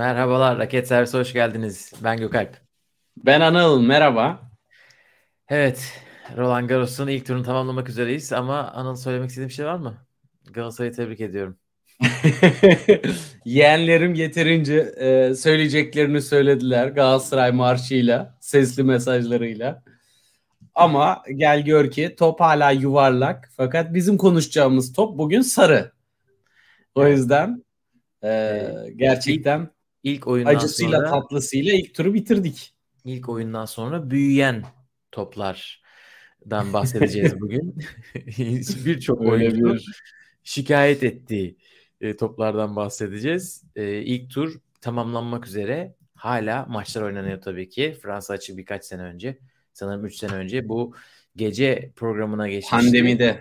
Merhabalar, Raket Servisi hoş geldiniz. Ben Gökalp. Ben Anıl, merhaba. Evet, Roland Garros'un ilk turunu tamamlamak üzereyiz ama Anıl söylemek istediğim bir şey var mı? Galatasaray'ı tebrik ediyorum. Yeğenlerim yeterince e, söyleyeceklerini söylediler Galatasaray marşıyla, sesli mesajlarıyla. Ama gel gör ki top hala yuvarlak fakat bizim konuşacağımız top bugün sarı. O yüzden e, gerçekten ilk, oyundan acısıyla sonra, tatlısıyla ilk turu bitirdik. İlk oyundan sonra büyüyen toplardan bahsedeceğiz bugün. Birçok oyuncu bir... şikayet ettiği e, toplardan bahsedeceğiz. E, ilk tur tamamlanmak üzere. Hala maçlar oynanıyor tabii ki. Fransa açık birkaç sene önce. Sanırım 3 sene önce bu gece programına geçmişti. Pandemide.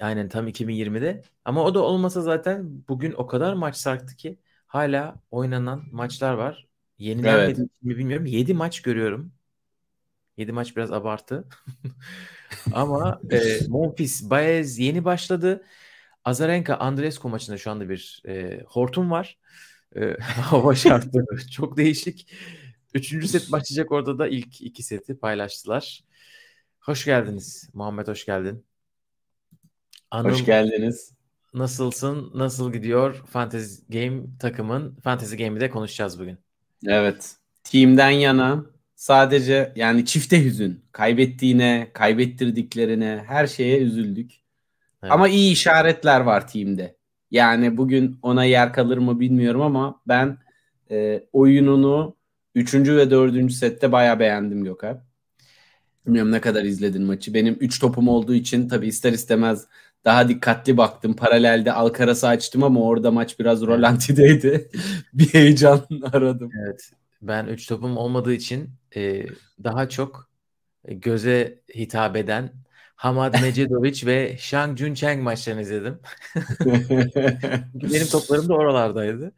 Aynen tam 2020'de. Ama o da olmasa zaten bugün o kadar maç sarktı ki hala oynanan maçlar var. Yenilenmedi evet. mi bilmiyorum. 7 maç görüyorum. 7 maç biraz abartı. Ama e, Monfils, Baez yeni başladı. Azarenka, Andrescu maçında şu anda bir e, hortum var. E, hava şartları çok değişik. Üçüncü set başlayacak orada da ilk iki seti paylaştılar. Hoş geldiniz. Muhammed hoş geldin. Anıl, hoş geldiniz. Nasılsın? Nasıl gidiyor Fantasy Game takımın? Fantasy Game'i de konuşacağız bugün. Evet. Team'den yana sadece yani çifte hüzün. Kaybettiğine, kaybettirdiklerine, her şeye üzüldük. Evet. Ama iyi işaretler var team'de. Yani bugün ona yer kalır mı bilmiyorum ama ben e, oyununu 3. ve 4. sette bayağı beğendim Gökhan. Bilmiyorum ne kadar izledin maçı. Benim 3 topum olduğu için tabii ister istemez daha dikkatli baktım. Paralelde Alcaraz'ı açtım ama orada maç biraz rolantideydi. bir heyecan aradım. Evet. Ben 3 topum olmadığı için e, daha çok göze hitap eden Hamad Mecedovic ve Shang Juncheng maçlarını izledim. Benim toplarım da oralardaydı.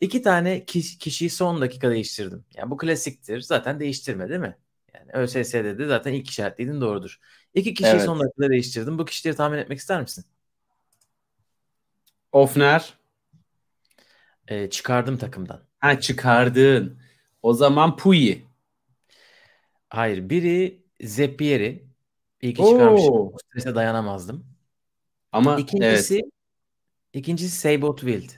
İki tane kişi, kişiyi son dakika değiştirdim. Yani bu klasiktir. Zaten değiştirme değil mi? Yani ÖSS'de de zaten ilk işaretleydin doğrudur. İki kişiyi evet. son dakikada değiştirdim. Bu kişileri tahmin etmek ister misin? Ofner. Ee, çıkardım takımdan. Ha çıkardın. O zaman Puyi. Hayır. Biri Zeppieri. İyi ki çıkarmışım. O strese dayanamazdım. Ama ikincisi evet. ikincisi Seibot Wild.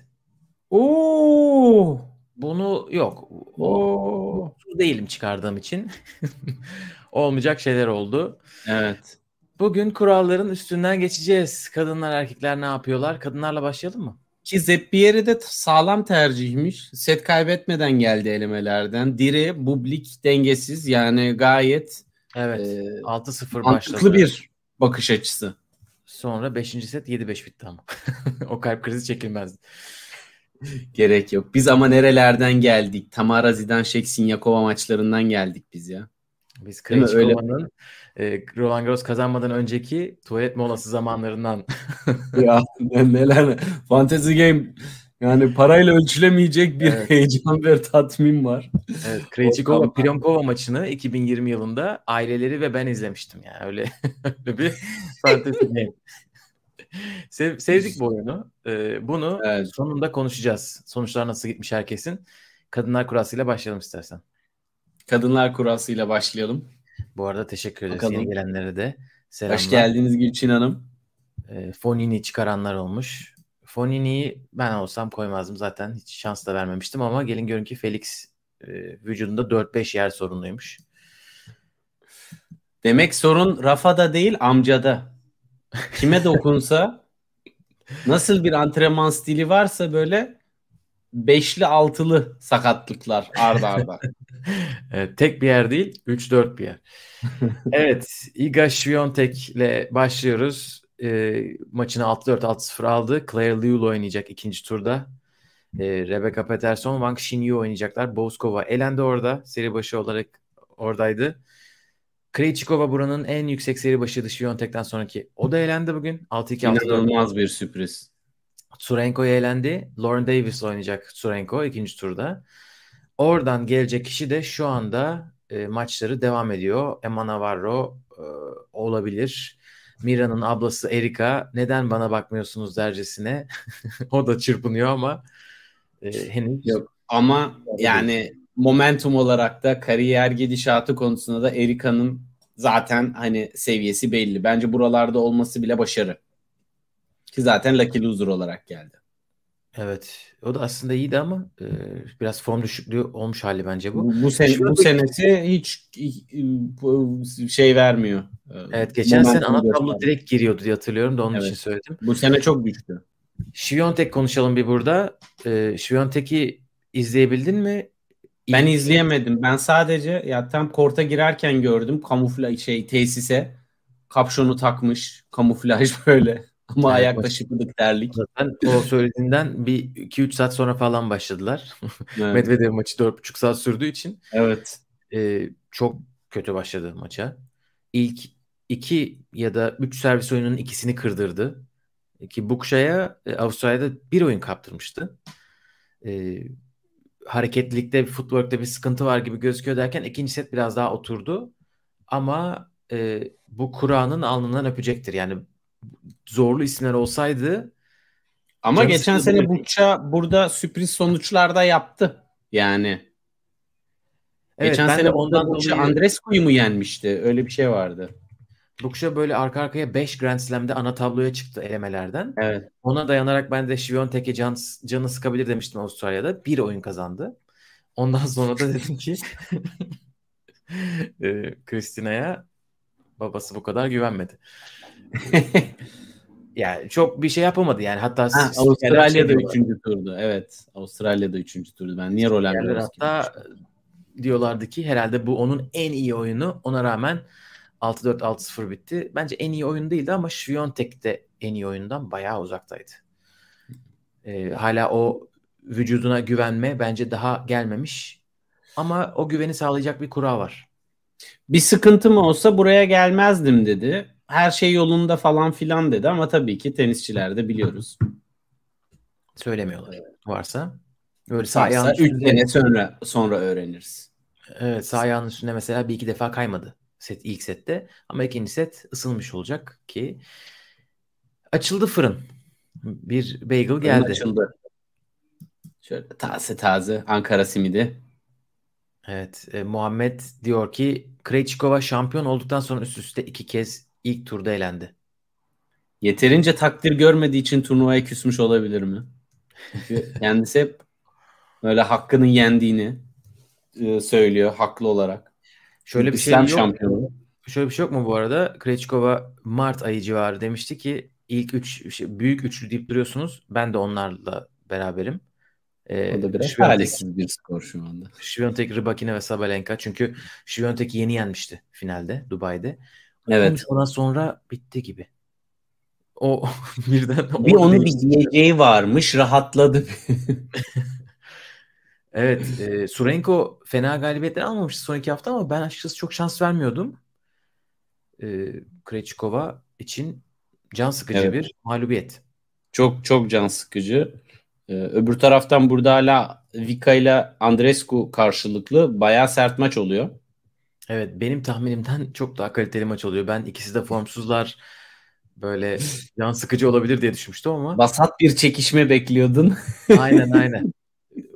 Oo. Bunu yok. Oo. değilim çıkardığım için. Olmayacak şeyler oldu. Evet. Bugün kuralların üstünden geçeceğiz. Kadınlar erkekler ne yapıyorlar? Kadınlarla başlayalım mı? Ki Zeppieri de sağlam tercihmiş. Set kaybetmeden geldi elemelerden. Diri, Bublik dengesiz yani gayet Evet. E, 6-0 başladı. bir bakış açısı. Sonra 5. set 7-5 bitti ama. o kalp krizi çekilmezdi. Gerek yok. Biz ama nerelerden geldik? Tamara Zidansek Sinyakova maçlarından geldik biz ya. Biz Krejcikova'nın e, Roland Garros kazanmadan önceki tuvalet molası zamanlarından. ya neler Fantasy Game yani parayla ölçülemeyecek bir evet. heyecan ve tatmin var. Evet, Krejcikova Pionkova maçını 2020 yılında aileleri ve ben izlemiştim yani öyle, öyle bir fantasy game. Sev, sevdik bu oyunu. Ee, bunu evet. sonunda konuşacağız. Sonuçlar nasıl gitmiş herkesin. Kadınlar kurasıyla başlayalım istersen. Kadınlar kurasıyla başlayalım. Bu arada teşekkür ederiz. Yeni gelenlere de selamlar. Hoş geldiniz Gülçin Hanım. E, Fonini çıkaranlar olmuş. Fonini'yi ben olsam koymazdım zaten. Hiç şans da vermemiştim ama gelin görün ki Felix e, vücudunda 4-5 yer sorunluymuş. Demek sorun Rafa'da değil amcada. Kime dokunsa nasıl bir antrenman stili varsa böyle beşli altılı sakatlıklar arda arda. evet, tek bir yer değil, 3-4 bir yer. evet, Iga Świątek ile başlıyoruz. E, maçını 6-4 6-0 aldı. Claire Liu oynayacak ikinci turda. E, Rebecca Peterson, Wang Xinyu oynayacaklar. Bozkova elendi orada. Seri başı olarak oradaydı. Krejcikova buranın en yüksek seri başı Świątek'ten sonraki. O da elendi bugün. 6-2 İnanılmaz bir sürpriz. Tsurenko elendi. Lauren Davis oynayacak Tsurenko ikinci turda. Oradan gelecek kişi de şu anda e, maçları devam ediyor. Emma Navarro e, olabilir. Mira'nın ablası Erika neden bana bakmıyorsunuz dercesine. o da çırpınıyor ama e, henüz Yok. Ama yani momentum olarak da kariyer gidişatı konusunda da Erika'nın zaten hani seviyesi belli. Bence buralarda olması bile başarı. Ki zaten Lucky Loser olarak geldi. Evet. O da aslında iyiydi ama e, biraz form düşüklüğü olmuş hali bence bu. Bu, bu, sene, bu senesi hiç şey vermiyor. Evet geçen Momentum sene ana tablo direkt giriyordu diye hatırlıyorum da onun evet. için söyledim. Bu sene çok düştü. Şiviyontek konuşalım bir burada. E, Şiviyontek'i izleyebildin mi? Ben izleyemedim. Ben sadece ya tam korta girerken gördüm kamuflaj şey tesise kapşonu takmış kamuflaj böyle ama evet, ayakta şıpıdık derlik. Zaten o söylediğinden bir 2-3 saat sonra falan başladılar. Evet. Medvedev maçı 4,5 saat sürdüğü için. Evet. E, çok kötü başladı maça. İlk iki ya da üç servis oyununun ikisini kırdırdı. Ki Bukşa'ya e, Avustralya'da bir oyun kaptırmıştı. E, hareketlilikte, footwork'te bir sıkıntı var gibi gözüküyor derken ikinci set biraz daha oturdu. Ama e, bu Kur'an'ın alnından öpecektir. Yani zorlu isimler olsaydı ama geçen sene Bukça burada sürpriz sonuçlarda yaptı. Yani Evet, geçen sene ondan Bukça Andrescu'yu mu yenmişti? Öyle bir şey vardı. Bukşa böyle arka arkaya 5 Grand Slam'de ana tabloya çıktı elemelerden. Evet. Ona dayanarak ben de Şiviyontek'e can, canı sıkabilir demiştim Avustralya'da. Bir oyun kazandı. Ondan sonra da dedim ki e, Kristina'ya babası bu kadar güvenmedi. yani çok bir şey yapamadı yani hatta ha, Avustralya'da şey üçüncü turdu evet Avustralya'da üçüncü turdu ben niye Roland hatta diyorlardı ki herhalde bu onun en iyi oyunu ona rağmen 6-4 6-0 bitti. Bence en iyi oyun değildi ama Sviontek de en iyi oyundan bayağı uzaktaydı. Ee, hala o vücuduna güvenme bence daha gelmemiş. Ama o güveni sağlayacak bir kura var. Bir sıkıntı mı olsa buraya gelmezdim dedi. Her şey yolunda falan filan dedi ama tabii ki tenisçilerde biliyoruz. Söylemiyorlar. Varsa. Böyle sağ ayağının 3 sene sonra sonra öğreniriz. Evet sağ ayağının üstünde mesela bir iki defa kaymadı set ilk sette ama ikinci set ısınmış olacak ki açıldı fırın. Bir bagel geldi. Fırın açıldı. Şöyle taze taze Ankara simidi. Evet. E, Muhammed diyor ki Krejcikova şampiyon olduktan sonra üst üste iki kez ilk turda elendi. Yeterince takdir görmediği için turnuvaya küsmüş olabilir mi? Kendisi hep böyle hakkının yendiğini e, söylüyor haklı olarak. Şöyle bir şey yok. şampiyonu. Şöyle bir şey yok mu bu arada? Krejcikova Mart ayı civarı demişti ki ilk üç şey, büyük üçlü deyip duruyorsunuz. Ben de onlarla beraberim. Ee, o da biraz talihsiz bir skor şu anda. Şiviyontek, Rybakina ve Sabalenka. Çünkü Şiviyontek yeni yenmişti finalde Dubai'de. Evet. Ondan sonra bitti gibi. O birden bir onun bir diyeceği varmış rahatladı. Evet. E, Surenko fena galibiyetler almamıştı son iki hafta ama ben açıkçası çok şans vermiyordum. E, Krejcikova için can sıkıcı evet. bir mağlubiyet. Çok çok can sıkıcı. Ee, öbür taraftan burada hala Vika ile Andrescu karşılıklı bayağı sert maç oluyor. Evet benim tahminimden çok daha kaliteli maç oluyor. Ben ikisi de formsuzlar böyle can sıkıcı olabilir diye düşünmüştüm ama. Basat bir çekişme bekliyordun. aynen aynen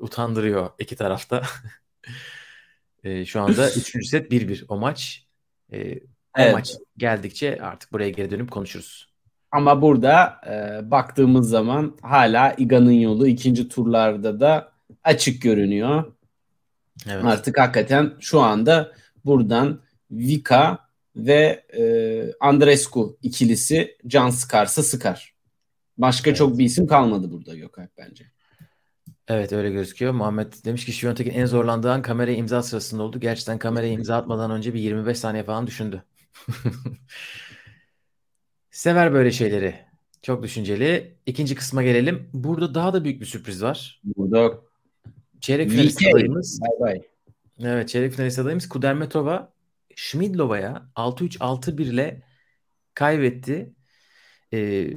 utandırıyor iki tarafta. e, şu anda 3. set 1-1 o maç. E, evet. O maç geldikçe artık buraya geri dönüp konuşuruz. Ama burada e, baktığımız zaman hala Iga'nın yolu ikinci turlarda da açık görünüyor. Evet. Artık hakikaten şu anda buradan Vika ve e, Andrescu ikilisi can sıkarsa sıkar. Başka evet. çok bir isim kalmadı burada Gökalp bence. Evet öyle gözüküyor. Muhammed demiş ki Şiviyontek'in en zorlandığı an kameraya imza sırasında oldu. Gerçekten kameraya imza atmadan önce bir 25 saniye falan düşündü. Sever böyle şeyleri. Çok düşünceli. İkinci kısma gelelim. Burada daha da büyük bir sürpriz var. Burada çeyrek finalist adayımız. Bay bay. Evet çeyrek finalist adayımız Kudermetova Şmidlova'ya 6-3 6-1 ile kaybetti. Ee,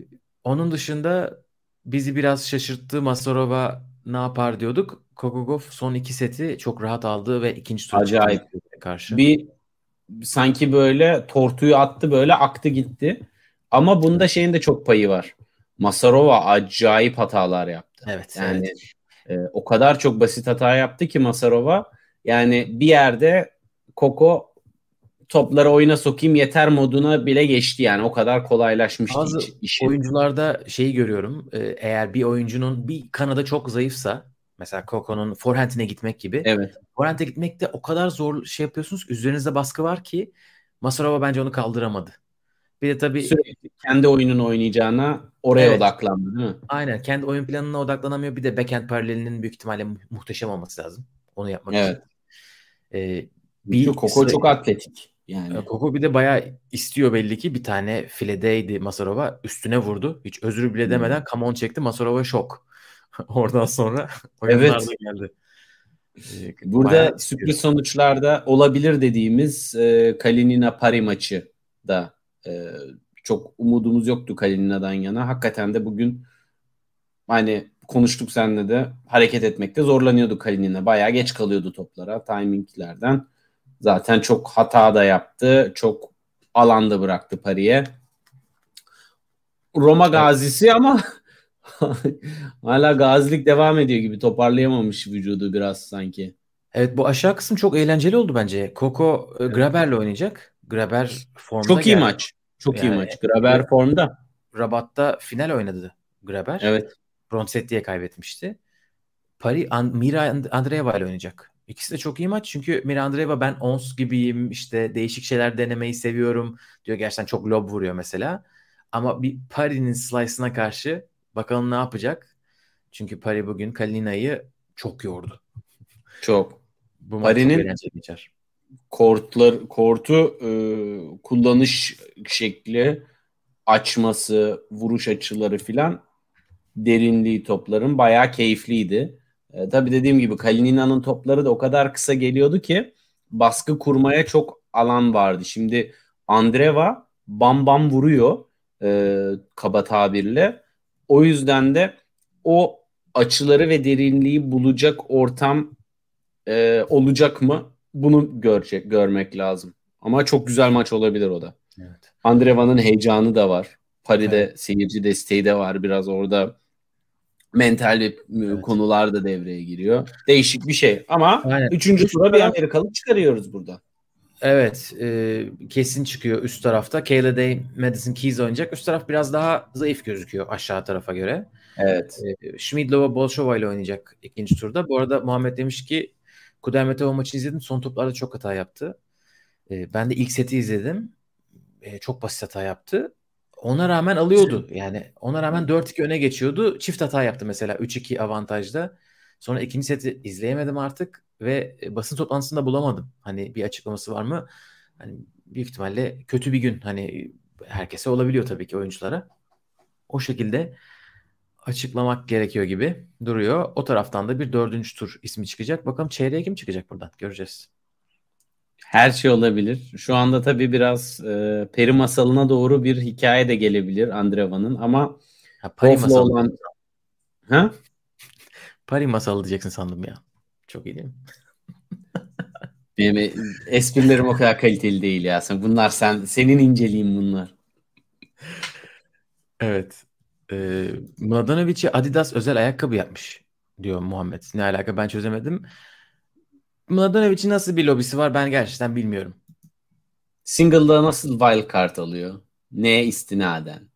onun dışında bizi biraz şaşırttı Masarova ne yapar diyorduk. Kokogov son iki seti çok rahat aldı ve ikinci tur Acayip. karşı. Bir sanki böyle tortuyu attı böyle aktı gitti. Ama bunda şeyin de çok payı var. Masarova acayip hatalar yaptı. Evet. Yani evet. E, o kadar çok basit hata yaptı ki Masarova. Yani bir yerde Koko topları oyuna sokayım yeter moduna bile geçti yani. O kadar kolaylaşmıştı Bazı iş, işi. oyuncularda şeyi görüyorum. E, eğer bir oyuncunun bir kanadı çok zayıfsa mesela Koko'nun forehand'ine gitmek gibi. Evet. Forehand'e gitmekte o kadar zor şey yapıyorsunuz üzerinizde baskı var ki Masarova bence onu kaldıramadı. Bir de tabii Sürekli kendi oyununu oynayacağına oraya Evet. odaklandı değil mi? aynen kendi oyun planına odaklanamıyor. Bir de backhand paralelinin büyük ihtimalle mu- muhteşem olması lazım. Onu yapmak Evet. için. Ee, Bir Koko sıra- çok atletik. Yani. Koko bir de bayağı istiyor belli ki. Bir tane filedeydi Masarova. Üstüne vurdu. Hiç özür bile Hmm. demeden kamon çekti. Masarova şok. Oradan sonra Evet. geldi. Ee, Burada bayağı sürpriz sonuçlarda olabilir dediğimiz e, Kalinina Pari maçı da e, çok umudumuz yoktu Kalinina'dan yana. Hakikaten de bugün hani konuştuk seninle de hareket etmekte zorlanıyordu Kalinina. Bayağı geç kalıyordu toplara timinglerden. Zaten çok hata da yaptı. Çok alanda bıraktı Pari'ye. Roma gazisi ama hala gazilik devam ediyor gibi toparlayamamış vücudu biraz sanki. Evet bu aşağı kısım çok eğlenceli oldu bence. Coco e, Graber'le oynayacak. Graber formda Çok iyi geldi. maç. Çok iyi Yani- maç. Graber formda. Rabat'ta final oynadı Graber. Evet. Bronz diye kaybetmişti. Pari An- Mira And- Andreeva ile oynayacak. İkisi de çok iyi maç çünkü Mira Andreeva ben ons gibiyim işte değişik şeyler denemeyi seviyorum diyor. Gerçekten çok lob vuruyor mesela. Ama bir Pari'nin slice'ına karşı bakalım ne yapacak. Çünkü Pari bugün Kalina'yı çok yordu. Çok. Bu geçer. Kortlar, kortu e, kullanış şekli, açması, vuruş açıları filan derinliği topların bayağı keyifliydi. E, tabii dediğim gibi Kalinina'nın topları da o kadar kısa geliyordu ki baskı kurmaya çok alan vardı. Şimdi Andreva bam bam vuruyor e, kaba tabirle. O yüzden de o açıları ve derinliği bulacak ortam e, olacak mı? Bunu görecek, görmek lazım. Ama çok güzel maç olabilir o da. Evet. Andreva'nın heyecanı da var. Pari'de seyirci desteği de var. Biraz orada mental ve Evet. konular da devreye giriyor. Değişik bir şey. Ama Aynen. üçüncü tura bir Amerikalı çıkarıyoruz burada. Evet, e, kesin çıkıyor üst tarafta. Kayla Day, Madison Keys oynayacak. Üst taraf biraz daha zayıf gözüküyor aşağı tarafa göre. Evet. E, Schmidlova Bolshova ile oynayacak ikinci turda. Bu arada Muhammed demiş ki Kudermetova maçı izledim. Son toplarda çok hata yaptı. E, ben de ilk seti izledim. E, çok basit hata yaptı. Ona rağmen alıyordu. Yani ona rağmen 4-2 öne geçiyordu. Çift hata yaptı mesela 3-2 avantajda. Sonra ikinci seti izleyemedim artık ve e, basın toplantısında bulamadım. Hani bir açıklaması var mı? Hani büyük ihtimalle kötü bir gün. Hani herkese olabiliyor tabii ki oyunculara. O şekilde açıklamak gerekiyor gibi duruyor. O taraftan da bir dördüncü tur ismi çıkacak. Bakalım çeyreğe kim çıkacak buradan? Göreceğiz. Her şey olabilir. Şu anda tabii biraz e, peri masalına doğru bir hikaye de gelebilir Andreva'nın ama Ha, Pari masalı. olan ha? Pari masalı diyeceksin sandım ya. Çok iyi değil mi? Benim esprilerim o kadar kaliteli değil ya. Bunlar sen senin inceliğin bunlar. Evet. Ee, Mladenovic'e Adidas özel ayakkabı yapmış diyor Muhammed. Ne alaka ben çözemedim. Mladenovic'in nasıl bir lobisi var ben gerçekten bilmiyorum. Single'da nasıl wild card alıyor? Neye istinaden?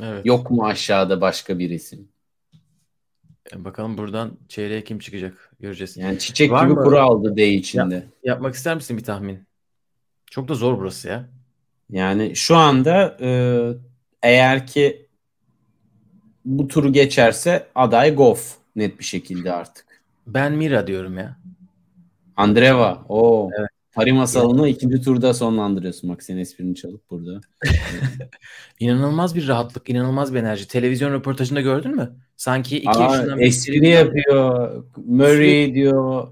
Evet. Yok mu aşağıda başka bir isim? E, Bakalım buradan çeyreğe kim çıkacak göreceğiz. Yani çiçek Var gibi mı? kuru aldı D içinde. Yapmak ister misin bir tahmin? Çok da zor burası ya. Yani şu anda e, eğer ki bu turu geçerse aday Goff net bir şekilde artık. Ben Mira diyorum ya. Andreva. O. Evet. Pari masalını ikinci turda sonlandırıyorsun. Bak senin esprini çalıp burada. İnanılmaz bir rahatlık, inanılmaz bir enerji. Televizyon röportajında gördün mü? Sanki iki Aa, yaşından espri yapıyor. Murray diyor.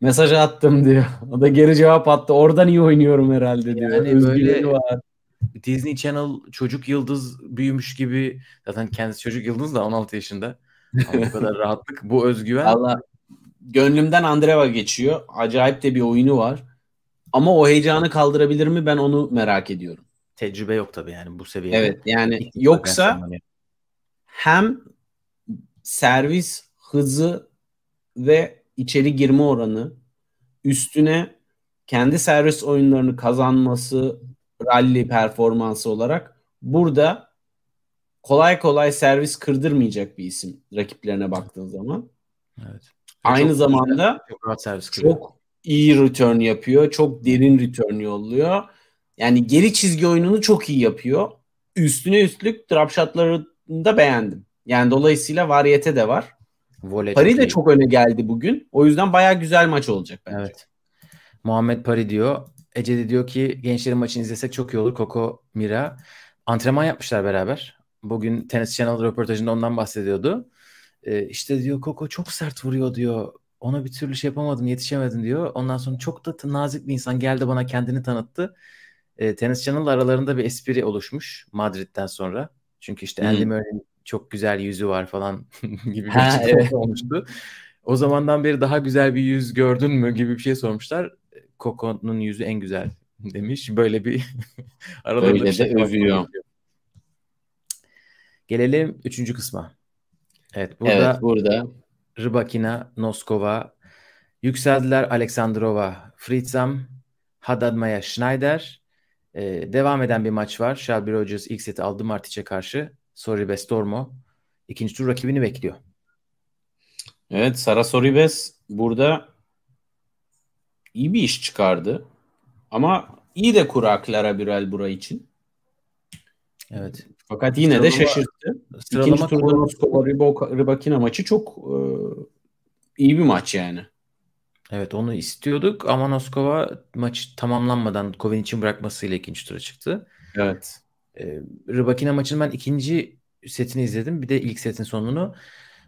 Mesaj attım diyor. O da geri cevap attı. Oradan iyi oynuyorum herhalde diyor. Yani Özgüveni böyle- var. Disney Channel çocuk yıldız büyümüş gibi. Zaten kendisi çocuk yıldız da 16 yaşında. Ama bu kadar rahatlık, bu özgüven. Valla gönlümden Andreva geçiyor. Acayip de bir oyunu var. Ama o heyecanı kaldırabilir mi ben onu merak ediyorum. Tecrübe yok tabii yani bu seviyede. Evet yani yoksa hem servis hızı ve içeri girme oranı üstüne kendi servis oyunlarını kazanması rally performansı olarak burada kolay kolay servis kırdırmayacak bir isim rakiplerine baktığın zaman. Evet. Aynı çok zamanda çok, rahat servis çok iyi return yapıyor. Çok derin return yolluyor. Yani geri çizgi oyununu çok iyi yapıyor. Üstüne üstlük drop shotlarını da beğendim. Yani dolayısıyla variyete de var. Voley Pari de çok öne geldi bugün. O yüzden baya güzel maç olacak bence. Evet. Muhammed Pari diyor. Ece de diyor ki gençlerin maçını izlesek çok iyi olur. Koko Mira. Antrenman yapmışlar beraber. Bugün Tennis Channel röportajında ondan bahsediyordu. Ee, işte diyor Koko çok sert vuruyor diyor. Ona bir türlü şey yapamadım, yetişemedim diyor. Ondan sonra çok da nazik bir insan geldi bana kendini tanıttı. Ee, Tennis Channel aralarında bir espri oluşmuş Madrid'den sonra. Çünkü işte Andy Murray'in çok güzel yüzü var falan gibi bir ha, evet. olmuştu. O zamandan beri daha güzel bir yüz gördün mü gibi bir şey sormuşlar. Koko'nun yüzü en güzel demiş. Böyle bir aralarında Öyle bir şey de övüyor. Gelelim üçüncü kısma. Evet burada, evet, burada. Rybakina, Noskova, yükseldiler Aleksandrova, Fritzam, Haddad Schneider. Ee, devam eden bir maç var. Shelby Rogers ilk seti aldı Martic'e karşı. Soribes Stormo ikinci tur rakibini bekliyor. Evet Sara Soribes burada iyi bir iş çıkardı. Ama iyi de kura Clara Burel bura için. Evet. Fakat yine sıralama, de şaşırttı. Sıralama İkinci turda Moskova Rybakina maçı çok e, iyi bir maç yani. Evet onu istiyorduk ama Noskova maç tamamlanmadan Kovin için bırakmasıyla ikinci tura çıktı. Evet. E, Rybakina maçının ben ikinci setini izledim. Bir de ilk setin sonunu.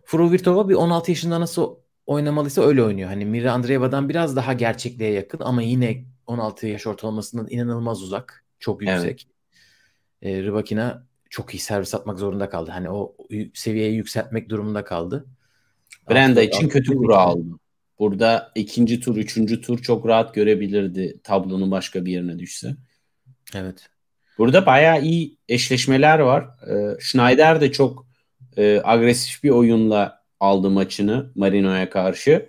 Fruvirtova bir 16 yaşında nasıl oynamalıysa öyle oynuyor. Hani Mira Andreeva'dan biraz daha gerçekliğe yakın ama yine 16 yaş ortalamasından inanılmaz uzak. Çok yüksek. Evet. E, Rybakina çok iyi servis atmak zorunda kaldı. Hani o seviyeyi yükseltmek durumunda kaldı. Brenda için kötü kura aldı. Burada ikinci tur, üçüncü tur çok rahat görebilirdi tablonun başka bir yerine düşse. Evet. Burada bayağı iyi eşleşmeler var. Ee, Schneider de çok e, agresif bir oyunla aldı maçını Marino'ya karşı.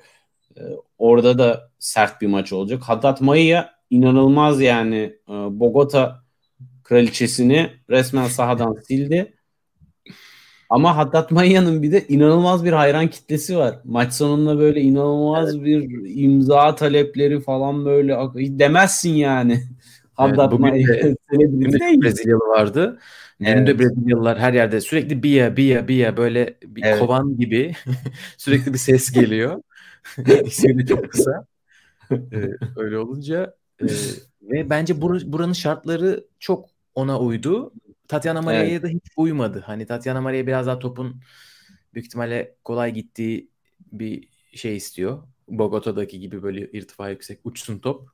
Ee, orada da sert bir maç olacak. Haddad Maya inanılmaz yani e, Bogota kraliçesini resmen sahadan sildi. Ama Haddad Maya'nın bir de inanılmaz bir hayran kitlesi var. Maç sonunda böyle inanılmaz evet. bir imza talepleri falan böyle demezsin yani. Haddad evet, Maya de, Brezilyalı vardı. Evet. de Brezilyalılar her yerde sürekli Bia, Bia, Bia böyle bir evet. kovan gibi sürekli bir ses geliyor. İsmi çok kısa. Ee, öyle olunca e, ve bence bur- buranın şartları çok ona uydu. Tatiana Maria'ya evet. da hiç uymadı. Hani Tatiana Maria biraz daha topun büyük ihtimalle kolay gittiği bir şey istiyor. Bogota'daki gibi böyle irtifa yüksek uçsun top.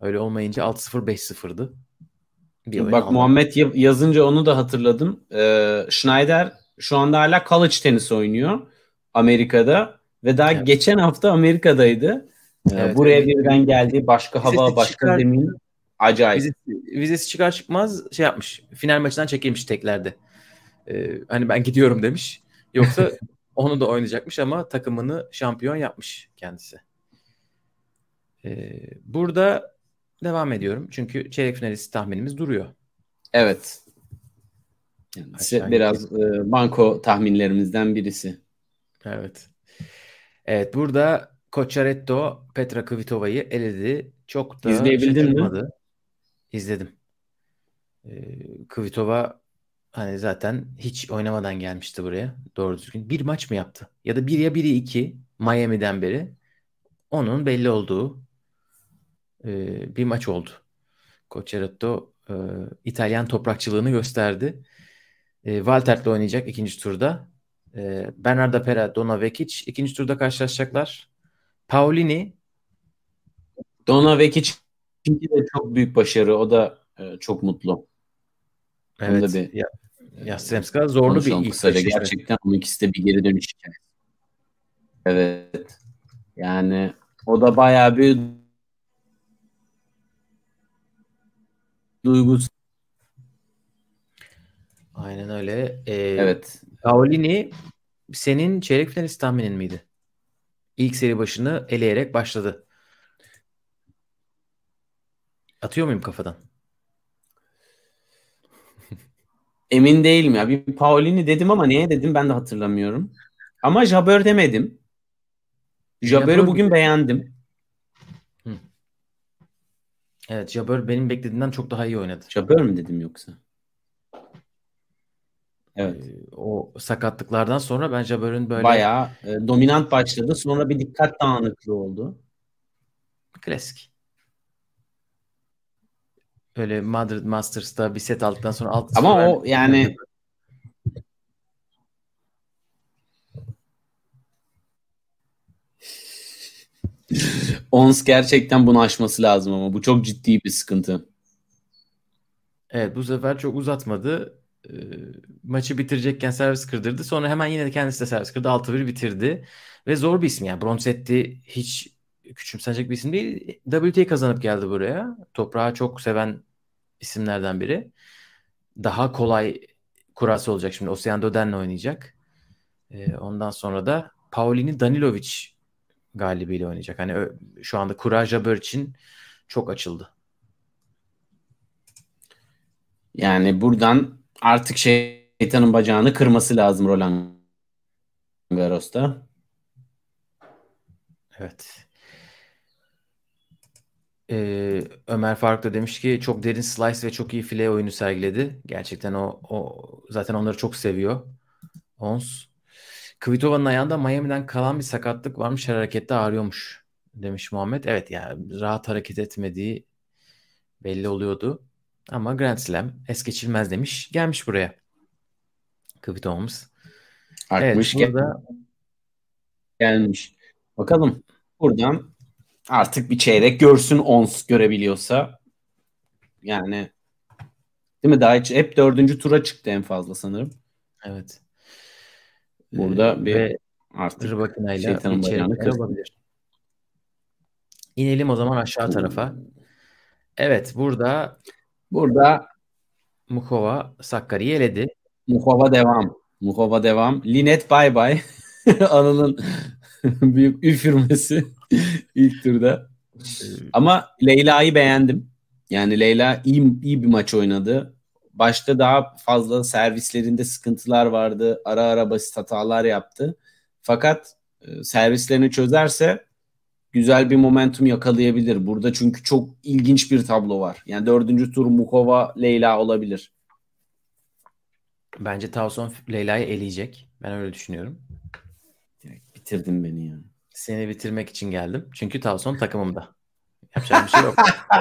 Öyle olmayınca 6-0 5-0'dı. Bir Bak Muhammed yazınca onu da hatırladım. Ee, Schneider şu anda hala college tenis oynuyor Amerika'da ve daha evet. geçen hafta Amerika'daydı. Ee, evet, buraya evet. birden geldi. Başka hava, başka çıkar, zemin. Acayip. Vizesi, vizesi çıkar çıkmaz şey yapmış. Final maçından çekilmiş teklerde. Ee, hani ben gidiyorum demiş. Yoksa onu da oynayacakmış ama takımını şampiyon yapmış kendisi. Ee, burada devam ediyorum. Çünkü çeyrek finalist tahminimiz duruyor. Evet. Yani biraz e, banko tahminlerimizden birisi. Evet. Evet burada Cocciaretto Petra Kvitova'yı eledi. Çok da İzleyebildin mi? İzledim. Ee, Kvitova hani zaten hiç oynamadan gelmişti buraya. Doğru düzgün. Bir maç mı yaptı? Ya da bir ya biri iki Miami'den beri. Onun belli olduğu e, bir maç oldu. Cocciaretto e, İtalyan toprakçılığını gösterdi. E, Walter'le oynayacak ikinci turda. E, Bernardo Pera, Dona Vekic ikinci turda karşılaşacaklar. Paulini Dona Vekic çünkü de çok büyük başarı. O da e, çok mutlu. Evet. Onda bir, ya, Yastremska zorlu bir ilk kısaca. Gerçekten onun ikisi de bir geri dönüş. Evet. Yani o da bayağı bir duygusu. Aynen öyle. Ee, evet. Paolini senin çeyrek finalist tahminin miydi? ilk seri başını eleyerek başladı. Atıyor muyum kafadan? Emin değilim ya. Bir Paulini dedim ama niye dedim ben de hatırlamıyorum. Ama Jabber demedim. Jabber'ı bugün beğendim. Hı. Evet Jabber benim beklediğimden çok daha iyi oynadı. Jabber mi dedim yoksa? Evet. Ee, o sakatlıklardan sonra ben Jabber'ın böyle bayağı e, dominant başladı. Sonra bir dikkat dağınıklığı oldu. Klasik. Öyle Madrid Masters'ta bir set aldıktan sonra alt Ama o yani Ons gerçekten bunu aşması lazım ama bu çok ciddi bir sıkıntı. Evet bu sefer çok uzatmadı. E, maçı bitirecekken servis kırdırdı. Sonra hemen yine de kendisi de servis kırdı. 6-1 bitirdi. Ve zor bir isim yani. Bronzetti hiç küçümsenecek bir isim değil. WTA kazanıp geldi buraya. Toprağı çok seven isimlerden biri. Daha kolay kurası olacak şimdi. Ocean Doden'le oynayacak. E, ondan sonra da Paulini Danilovic galibiyle oynayacak. Hani şu anda Kura Jabber için çok açıldı. Yani buradan artık şeytanın bacağını kırması lazım Roland Garros'ta. Evet. Ee, Ömer Faruk da demiş ki çok derin slice ve çok iyi file oyunu sergiledi. Gerçekten o, o zaten onları çok seviyor. Ons. Kvitova'nın ayağında Miami'den kalan bir sakatlık varmış. Her harekette ağrıyormuş demiş Muhammed. Evet yani rahat hareket etmediği belli oluyordu. Ama Grand Slam es geçilmez demiş. Gelmiş buraya. Kvitova'mız. Artmış evet, burada... gelmiş. Bakalım buradan artık bir çeyrek görsün ons görebiliyorsa. Yani değil mi? Daha hiç hep dördüncü tura çıktı en fazla sanırım. Evet. Burada ee, bir artık şeytanın bacağını kırabilir. İnelim o zaman aşağı tarafa. Evet burada burada Mukova Sakkari'yi eledi. Mukova devam. Mukova devam. Linet bay bay. Anıl'ın büyük üfürmesi ilk turda. Ama Leyla'yı beğendim. Yani Leyla iyi, iyi bir maç oynadı. Başta daha fazla servislerinde sıkıntılar vardı. Ara ara basit hatalar yaptı. Fakat e, servislerini çözerse güzel bir momentum yakalayabilir. Burada çünkü çok ilginç bir tablo var. Yani dördüncü tur Mukova Leyla olabilir. Bence Tavson Leyla'yı eleyecek. Ben öyle düşünüyorum. Bitirdin beni ya. Seni bitirmek için geldim. Çünkü Tavson takımımda. Yapacak bir şey yok.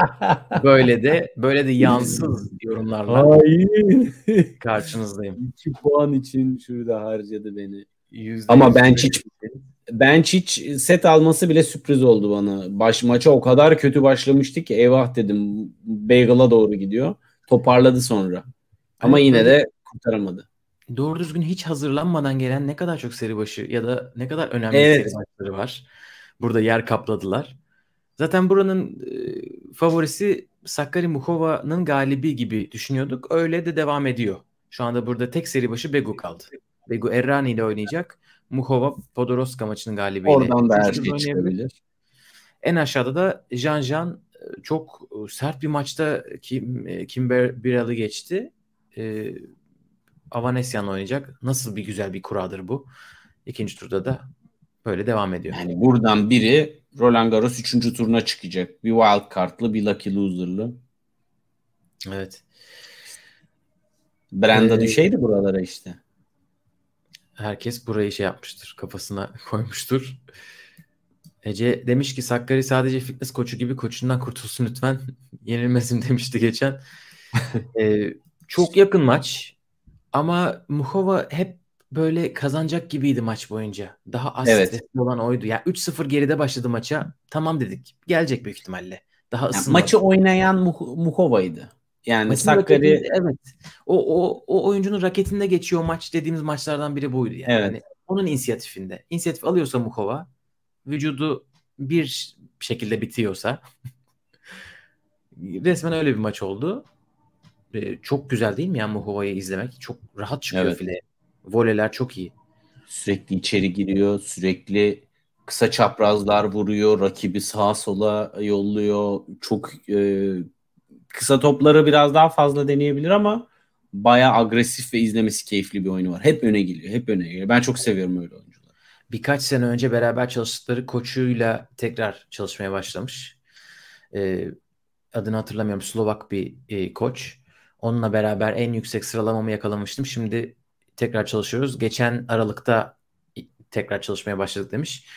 böyle de böyle de yansız yorumlarla Hayır. karşınızdayım. 2 puan için şurada harcadı beni. Ama ben hiç ben hiç set alması bile sürpriz oldu bana. Baş maça o kadar kötü başlamıştı ki eyvah dedim. Bagel'a doğru gidiyor. Toparladı sonra. Ama yine de kurtaramadı. Doğru düzgün hiç hazırlanmadan gelen ne kadar çok seri başı ya da ne kadar önemli evet. seri başları var. Burada yer kapladılar. Zaten buranın e, favorisi Sakkari Muhova'nın galibi gibi düşünüyorduk. Öyle de devam ediyor. Şu anda burada tek seri başı Begu kaldı. Begu Errani ile oynayacak. Muhova Podoroska maçının galibiyle. Oradan da her şey çıkabilir. En aşağıda da Jean Jean e, çok e, sert bir maçta Kim, e, Kimber Biral'ı geçti. Ee, Avanesyan'la oynayacak. Nasıl bir güzel bir kuradır bu. İkinci turda da böyle devam ediyor. Yani buradan biri Roland Garros 3. turuna çıkacak. Bir wild card'lı bir lucky loser'lı. Evet. Branda ee, düşeydi buralara işte. Herkes burayı şey yapmıştır. Kafasına koymuştur. Ece demiş ki Sakkari sadece fitness koçu gibi koçundan kurtulsun lütfen. Yenilmesin demişti geçen. ee, çok yakın maç. Ama Muhova hep böyle kazanacak gibiydi maç boyunca. Daha az evet. stresli olan oydu. Yani 3-0 geride başladı maça. Tamam dedik. Gelecek büyük ihtimalle. Daha yani maçı oynayan Muh- Muhova'ydı. Yani Maçın Sakkari evet. O, o o oyuncunun raketinde geçiyor maç dediğimiz maçlardan biri buydu yani. Evet. yani onun inisiyatifinde. İnisiyatif alıyorsa Muhova vücudu bir şekilde bitiyorsa resmen öyle bir maç oldu. Ee, çok güzel değil mi ya Muhova'yı izlemek? Çok rahat çıkıyor evet. file. Voleler çok iyi. Sürekli içeri giriyor. Sürekli kısa çaprazlar vuruyor, rakibi sağa sola yolluyor. Çok e, kısa topları biraz daha fazla deneyebilir ama baya agresif ve izlemesi keyifli bir oyunu var. Hep öne geliyor, hep öne geliyor. Ben çok seviyorum öyle oyuncuları. Birkaç sene önce beraber çalıştıkları koçuyla tekrar çalışmaya başlamış. Ee, adını hatırlamıyorum. Slovak bir e, koç. Onunla beraber en yüksek sıralamamı yakalamıştım. Şimdi tekrar çalışıyoruz. Geçen Aralık'ta tekrar çalışmaya başladık demiş.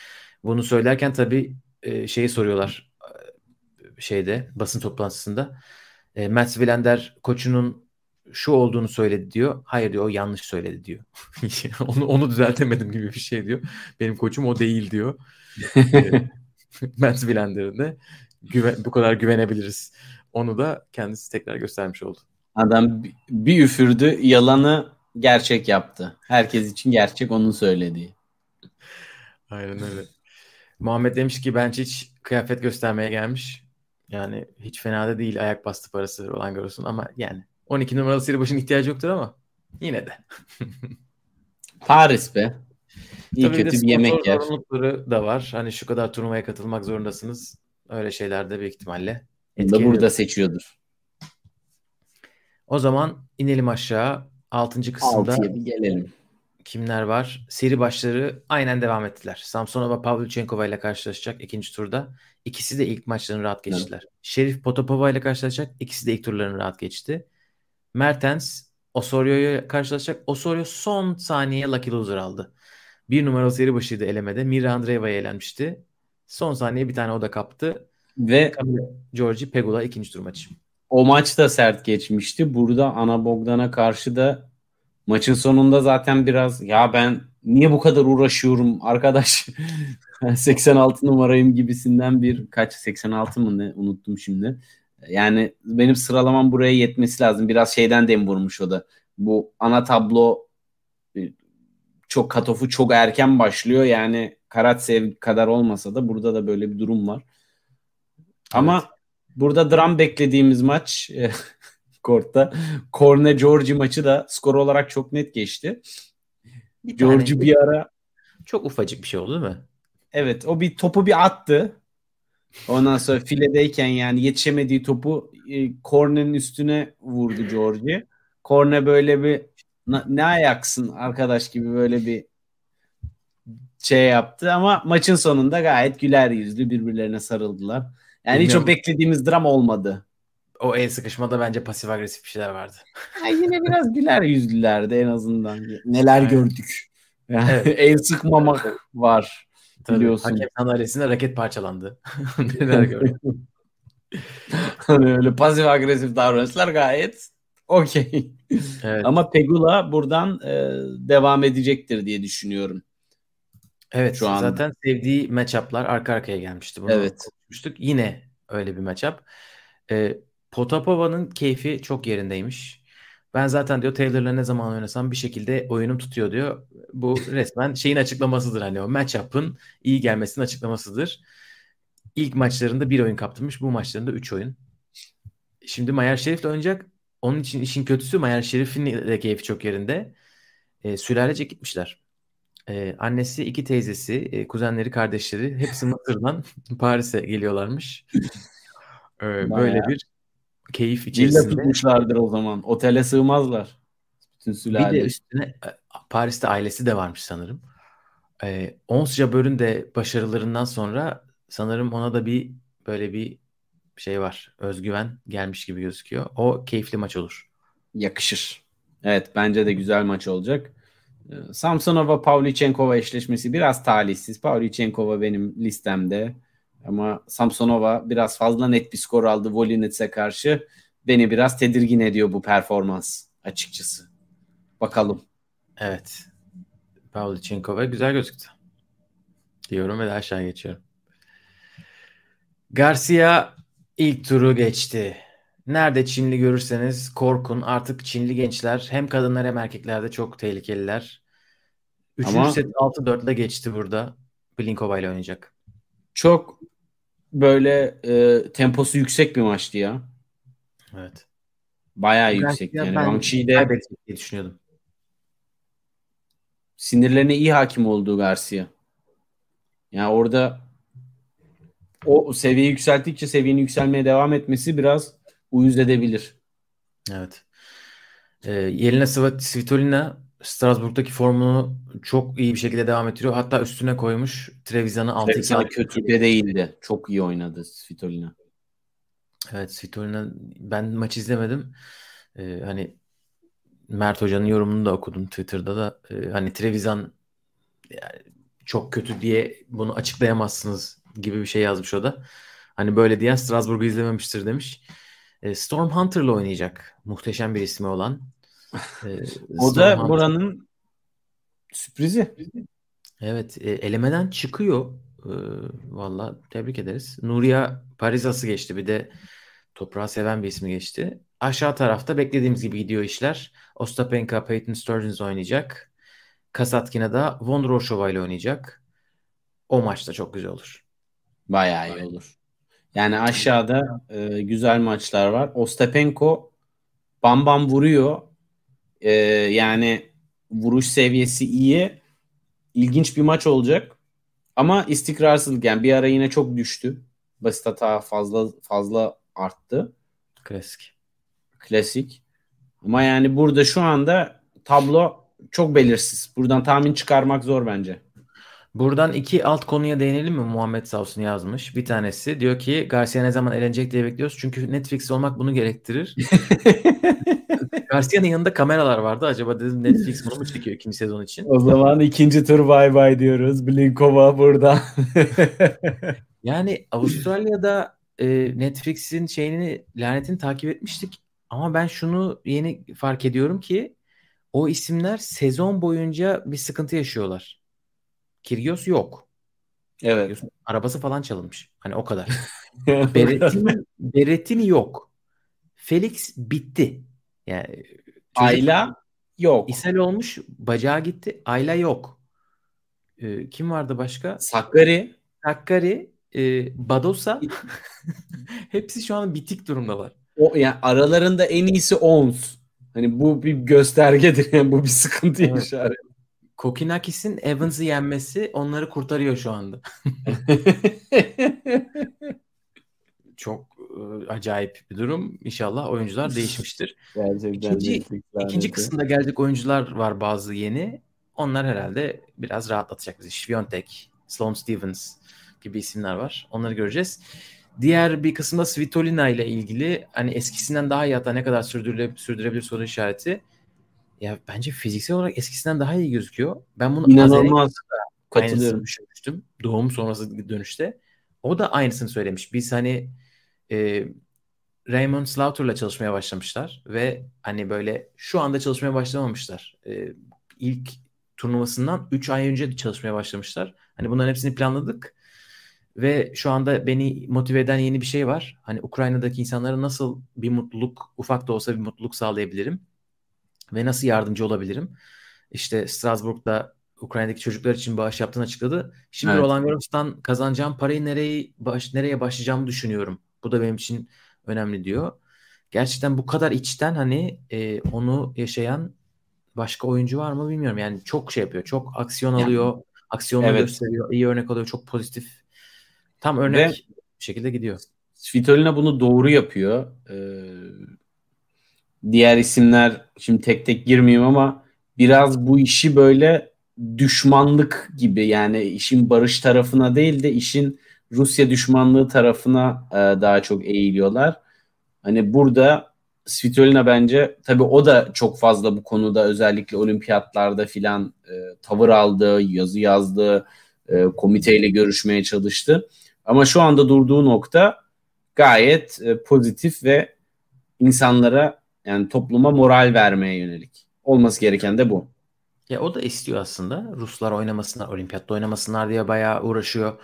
Bunu söylerken tabii e, şeyi soruyorlar e, şeyde basın toplantısında. E, Matt Wilander koçunun şu olduğunu söyledi diyor. Hayır diyor o yanlış söyledi diyor. onu, onu düzeltemedim gibi bir şey diyor. Benim koçum o değil diyor. e, Matt Wilander'ın da güven, bu kadar güvenebiliriz. Onu da kendisi tekrar göstermiş oldu. Adam bir üfürdü yalanı gerçek yaptı. Herkes için gerçek onun söylediği. Aynen öyle. Muhammed demiş ki bence hiç kıyafet göstermeye gelmiş. Yani hiç fena da değil ayak bastı parası olan görürsün ama yani 12 numaralı seri başın ihtiyacı yoktur ama yine de. Paris be. İyi Tabii kötü bir yemek yer. Sorumlulukları da var. Hani şu kadar turnuvaya katılmak zorundasınız. Öyle şeyler de büyük ihtimalle. Da burada seçiyordur. O zaman inelim aşağı. Altıncı kısımda. Altıya bir gelelim kimler var? Seri başları aynen devam ettiler. Samsonova Pavlyuchenkova ile karşılaşacak ikinci turda. İkisi de ilk maçlarını rahat geçtiler. Evet. Şerif Potapova ile karşılaşacak. İkisi de ilk turlarını rahat geçti. Mertens Osorio'ya karşılaşacak. Osorio son saniye Lucky Loser aldı. Bir numaralı seri başıydı elemede. Mira Andreeva'ya elenmişti. Son saniye bir tane o da kaptı. Ve Georgi Pegula ikinci tur maçı. O maç da sert geçmişti. Burada Ana Bogdan'a karşı da Maçın sonunda zaten biraz ya ben niye bu kadar uğraşıyorum arkadaş 86 numarayım gibisinden bir kaç 86 mı ne unuttum şimdi. Yani benim sıralamam buraya yetmesi lazım. Biraz şeyden dem vurmuş o da. Bu ana tablo e, çok katofu çok erken başlıyor. Yani Karatsev kadar olmasa da burada da böyle bir durum var. Ama evet. Burada dram beklediğimiz maç kortta. Korne Georgi maçı da skor olarak çok net geçti. Bir Georgi bir ara çok ufacık bir şey oldu değil mi? Evet o bir topu bir attı. Ondan sonra filedeyken yani yetişemediği topu e, Korne'nin üstüne vurdu Georgi. Korne böyle bir ne ayaksın arkadaş gibi böyle bir şey yaptı ama maçın sonunda gayet güler yüzlü birbirlerine sarıldılar. Yani Bilmiyorum. hiç o beklediğimiz dram olmadı o el sıkışmada bence pasif agresif bir şeyler vardı. Ya yine biraz güler yüzlülerdi en azından. Neler evet. gördük. Yani evet. el sıkmamak var. Tabii, biliyorsun. Hakem sandalyesinde raket parçalandı. Neler gördük. hani öyle pasif agresif davranışlar gayet okey. Evet. Ama Pegula buradan e, devam edecektir diye düşünüyorum. Evet şu an zaten sevdiği matchup'lar arka arkaya gelmişti. Bunu evet. konuşmuştuk. Yine öyle bir matchup. E, Potapova'nın keyfi çok yerindeymiş. Ben zaten diyor Taylor'la ne zaman oynasam bir şekilde oyunum tutuyor diyor. Bu resmen şeyin açıklamasıdır hani o matchup'ın iyi gelmesinin açıklamasıdır. İlk maçlarında bir oyun kaptırmış. Bu maçlarında üç oyun. Şimdi Mayer Şerif oynayacak. Onun için işin kötüsü Mayer Şerif'in de keyfi çok yerinde. E, sülalece gitmişler. E, annesi, iki teyzesi, e, kuzenleri, kardeşleri hepsi Mısır'dan Paris'e geliyorlarmış. E, böyle bir keyif içerisinde. Villa tutmuşlardır o zaman. Otele sığmazlar. Bütün sülale. Bir de üstüne e, Paris'te ailesi de varmış sanırım. E, Ons Jabber'ın de başarılarından sonra sanırım ona da bir böyle bir şey var. Özgüven gelmiş gibi gözüküyor. O keyifli maç olur. Yakışır. Evet bence de güzel maç olacak. E, Samsonova Pavlyuchenkova eşleşmesi biraz talihsiz. Pavlyuchenkova benim listemde. Ama Samsonova biraz fazla net bir skor aldı Volinets'e karşı. Beni biraz tedirgin ediyor bu performans açıkçası. Bakalım. Evet. Pavlyuchenkova güzel gözüktü. Diyorum ve de aşağı geçiyorum. Garcia ilk turu geçti. Nerede Çinli görürseniz korkun. Artık Çinli gençler hem kadınlar hem erkeklerde çok tehlikeliler. Üçüncü Ama... set 6-4 ile geçti burada. Blinkova ile oynayacak. Çok böyle e, temposu yüksek bir maçtı ya. Evet. Bayağı ben yüksek yani. Ben de diye düşünüyordum. Sinirlerine iyi hakim olduğu Garcia. Yani orada o seviyeyi yükselttikçe seviyenin yükselmeye devam etmesi biraz uyuz edebilir. Evet. Ee, Yelena Svitolina Strasbourg'daki formunu çok iyi bir şekilde devam ettiriyor. Hatta üstüne koymuş Trevisan'ı 6-2 kötü de değildi. Çok iyi oynadı Svitolina. Evet Svitolina ben maç izlemedim. Ee, hani Mert Hoca'nın yorumunu da okudum Twitter'da da. Ee, hani Trevisan yani çok kötü diye bunu açıklayamazsınız gibi bir şey yazmış o da. Hani böyle diyen Strasbourg'u izlememiştir demiş. Ee, Storm Hunter'la oynayacak. Muhteşem bir ismi olan. Ee, o da Hunter. buranın sürprizi. Evet. E, elemeden çıkıyor. E, Valla tebrik ederiz. Nuria Parizas'ı geçti. Bir de toprağı seven bir ismi geçti. Aşağı tarafta beklediğimiz gibi gidiyor işler. Ostapenka, Peyton Sturgeons oynayacak. Kasatkina da Vondroshova ile oynayacak. O maçta çok güzel olur. Bayağı iyi olur. Yani aşağıda e, güzel maçlar var. Ostapenko bam bam vuruyor. E, yani vuruş seviyesi iyi. İlginç bir maç olacak. Ama istikrarsızlık yani bir ara yine çok düştü. Basit hata fazla fazla arttı. Klasik. Klasik. Ama yani burada şu anda tablo çok belirsiz. Buradan tahmin çıkarmak zor bence. Buradan iki alt konuya değinelim mi? Muhammed Savsun yazmış. Bir tanesi diyor ki Garcia ne zaman elenecek diye bekliyoruz. Çünkü Netflix olmak bunu gerektirir. Garcia'nın yanında kameralar vardı. Acaba dedim Netflix bunu mu çekiyor ikinci sezon için? O zaman ikinci tur bay bay diyoruz. Blinkova burada. yani Avustralya'da e, Netflix'in şeyini lanetini takip etmiştik. Ama ben şunu yeni fark ediyorum ki o isimler sezon boyunca bir sıkıntı yaşıyorlar. Kyrgios yok. Evet. Kyrgios, arabası falan çalınmış. Hani o kadar. Beretini, Beretini yok. Felix bitti. Yani Ayla yok. İshal olmuş. Bacağı gitti. Ayla yok. Ee, kim vardı başka? Sakkari. Sakkari. E, Badosa. Hepsi şu an bitik durumdalar. O yani aralarında en iyisi Ons. Hani bu bir göstergedir yani bu bir sıkıntı evet. işaret. Kokinakis'in Evans'ı yenmesi onları kurtarıyor şu anda. Çok e, acayip bir durum. İnşallah oyuncular değişmiştir. Gerçekten ikinci, ikinci kısımda gelecek oyuncular var bazı yeni. Onlar herhalde biraz rahatlatacak bizi. Sviontek, Sloan Stevens gibi isimler var. Onları göreceğiz. Diğer bir kısımda Svitolina ile ilgili hani eskisinden daha iyi hatta ne kadar sürdürülebilir, sürdürebilir soru işareti. Ya bence fiziksel olarak eskisinden daha iyi gözüküyor. Ben bunu inanılmaz katılıyorum düşünmüştüm. Doğum sonrası dönüşte. O da aynısını söylemiş. Biz hani e, Raymond Slaughter'la çalışmaya başlamışlar ve hani böyle şu anda çalışmaya başlamamışlar. E, ilk turnuvasından 3 ay önce çalışmaya başlamışlar. Hani bunların hepsini planladık. Ve şu anda beni motive eden yeni bir şey var. Hani Ukrayna'daki insanlara nasıl bir mutluluk, ufak da olsa bir mutluluk sağlayabilirim ve nasıl yardımcı olabilirim? İşte Strasbourg'da Ukrayna'daki çocuklar için bağış yaptığını açıkladı. Şimdi evet. Roland Garros'tan kazanacağım parayı nereye baş, nereye başlayacağımı düşünüyorum. Bu da benim için önemli diyor. Gerçekten bu kadar içten hani e, onu yaşayan başka oyuncu var mı bilmiyorum. Yani çok şey yapıyor. Çok aksiyon alıyor. Yani, aksiyonu evet. gösteriyor. iyi örnek oluyor. Çok pozitif. Tam örnek Ve, bir şekilde gidiyor. Svitolina bunu doğru yapıyor. Ee, diğer isimler şimdi tek tek girmeyeyim ama biraz bu işi böyle düşmanlık gibi yani işin barış tarafına değil de işin Rusya düşmanlığı tarafına e, daha çok eğiliyorlar. Hani burada Svitolina bence tabii o da çok fazla bu konuda özellikle olimpiyatlarda filan e, tavır aldı, yazı yazdı, e, komiteyle görüşmeye çalıştı. Ama şu anda durduğu nokta gayet e, pozitif ve insanlara yani topluma moral vermeye yönelik. Olması gereken de bu. Ya o da istiyor aslında. Ruslar oynamasınlar, olimpiyatta oynamasınlar diye bayağı uğraşıyor.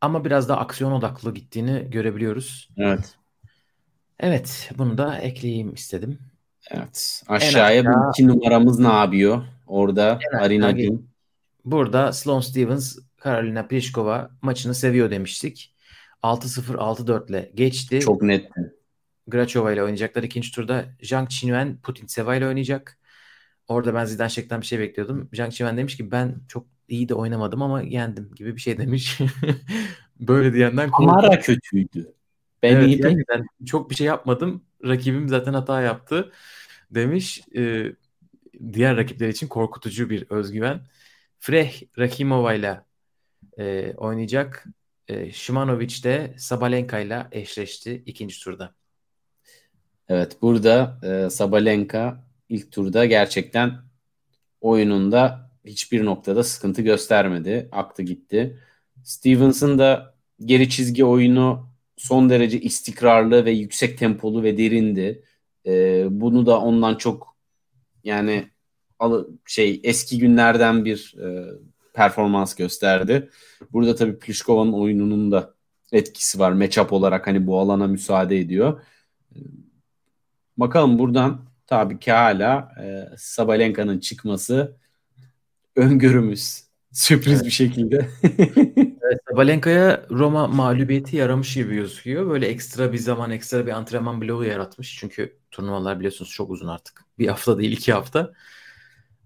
Ama biraz daha aksiyon odaklı gittiğini görebiliyoruz. Evet. Evet, bunu da ekleyeyim istedim. Evet. Aşağıya aşağı, iki numaramız ne yapıyor? Orada Arina Gün. Burada Sloan Stevens, Karolina Pliskova maçını seviyor demiştik. 6-0 6-4 ile geçti. Çok netti. Grachova ile oynayacaklar. ikinci turda Zhang Qinwen Putin Seva ile oynayacak. Orada ben Zidane Şek'ten bir şey bekliyordum. Zhang Qinwen demiş ki ben çok iyi de oynamadım ama yendim gibi bir şey demiş. Böyle diyenden Kamara kötüydü. Ben evet, iyi gerçekten çok bir şey yapmadım. Rakibim zaten hata yaptı demiş. Ee, diğer rakipler için korkutucu bir özgüven. Freh Rakimova ile e, oynayacak. E, Şimanovic de Sabalenka ile eşleşti ikinci turda. Evet burada e, Sabalenka ilk turda gerçekten oyununda hiçbir noktada sıkıntı göstermedi. Aktı gitti. Stevenson da geri çizgi oyunu son derece istikrarlı ve yüksek tempolu ve derindi. E, bunu da ondan çok yani şey eski günlerden bir e, performans gösterdi. Burada tabii Pliškova'nın oyununun da etkisi var. Matchup olarak hani bu alana müsaade ediyor. Bakalım buradan tabii ki hala e, Sabalenka'nın çıkması öngörümüz. Sürpriz evet. bir şekilde. evet, Sabalenka'ya Roma mağlubiyeti yaramış gibi gözüküyor. Böyle ekstra bir zaman, ekstra bir antrenman bloğu yaratmış. Çünkü turnuvalar biliyorsunuz çok uzun artık. Bir hafta değil iki hafta.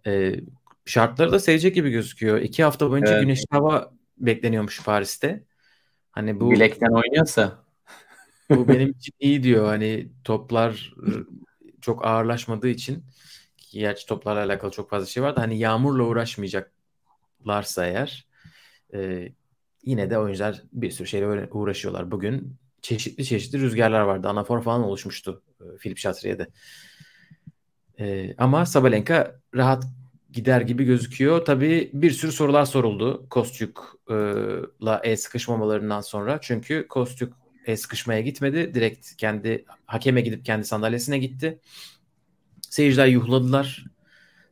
Ee, şartları da sevecek gibi gözüküyor. İki hafta boyunca evet. güneşli hava bekleniyormuş Paris'te. Hani bu bilekten oynuyorsa bu benim için iyi diyor. Hani toplar çok ağırlaşmadığı için gerçi toplarla alakalı çok fazla şey var da hani yağmurla uğraşmayacaklarsa eğer e, yine de oyuncular bir sürü şeyle uğraşıyorlar. Bugün çeşitli çeşitli rüzgarlar vardı. Anafor falan oluşmuştu e, Filip Şatriye'de. E, ama Sabalenka rahat gider gibi gözüküyor. Tabii bir sürü sorular soruldu Kostyuk'la el sıkışmamalarından sonra. Çünkü Kostyuk el sıkışmaya gitmedi. Direkt kendi hakeme gidip kendi sandalyesine gitti. Seyirciler yuhladılar.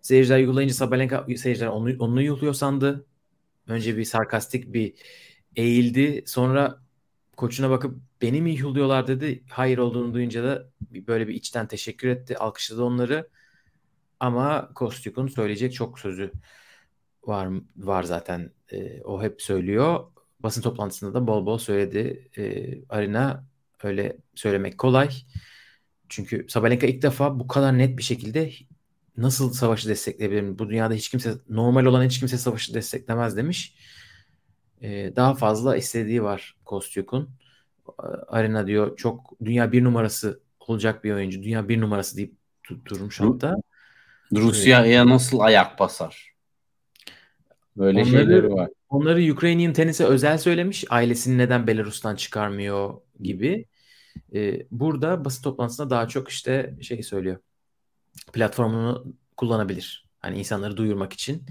Seyirciler yuhlayınca Sabalenka seyirciler onu, onu yuhluyor sandı. Önce bir sarkastik bir eğildi. Sonra koçuna bakıp beni mi yuhluyorlar dedi. Hayır olduğunu duyunca da böyle bir içten teşekkür etti. Alkışladı onları. Ama Kostyuk'un söyleyecek çok sözü var var zaten. E, o hep söylüyor. Basın toplantısında da bol bol söyledi. E, Arina öyle söylemek kolay. Çünkü Sabalenka ilk defa bu kadar net bir şekilde nasıl savaşı destekleyebilirim? Bu dünyada hiç kimse normal olan hiç kimse savaşı desteklemez demiş. Ee, daha fazla istediği var Kostyuk'un. Arena diyor çok dünya bir numarası olacak bir oyuncu. Dünya bir numarası deyip durmuş hatta. Rusya'ya nasıl ayak basar? Böyle onları, şeyleri var. Onları Ukrainian tenise özel söylemiş. Ailesini neden Belarus'tan çıkarmıyor gibi. Ee, burada basın toplantısında daha çok işte şey söylüyor. Platformunu kullanabilir. Hani insanları duyurmak için.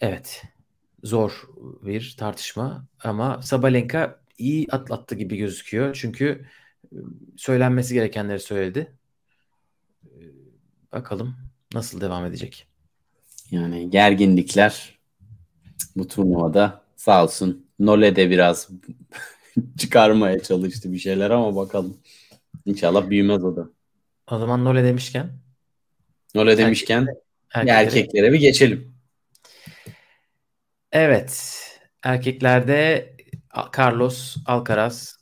Evet. Zor bir tartışma ama Sabalenka iyi atlattı gibi gözüküyor. Çünkü söylenmesi gerekenleri söyledi. Bakalım nasıl devam edecek. Yani gerginlikler bu turnuvada sağ olsun Nole de biraz çıkarmaya çalıştı bir şeyler ama bakalım. İnşallah büyümez o da. O zaman Nole demişken Nole demişken erkeklere, erkeklere bir geçelim. Evet. Erkeklerde Carlos Alcaraz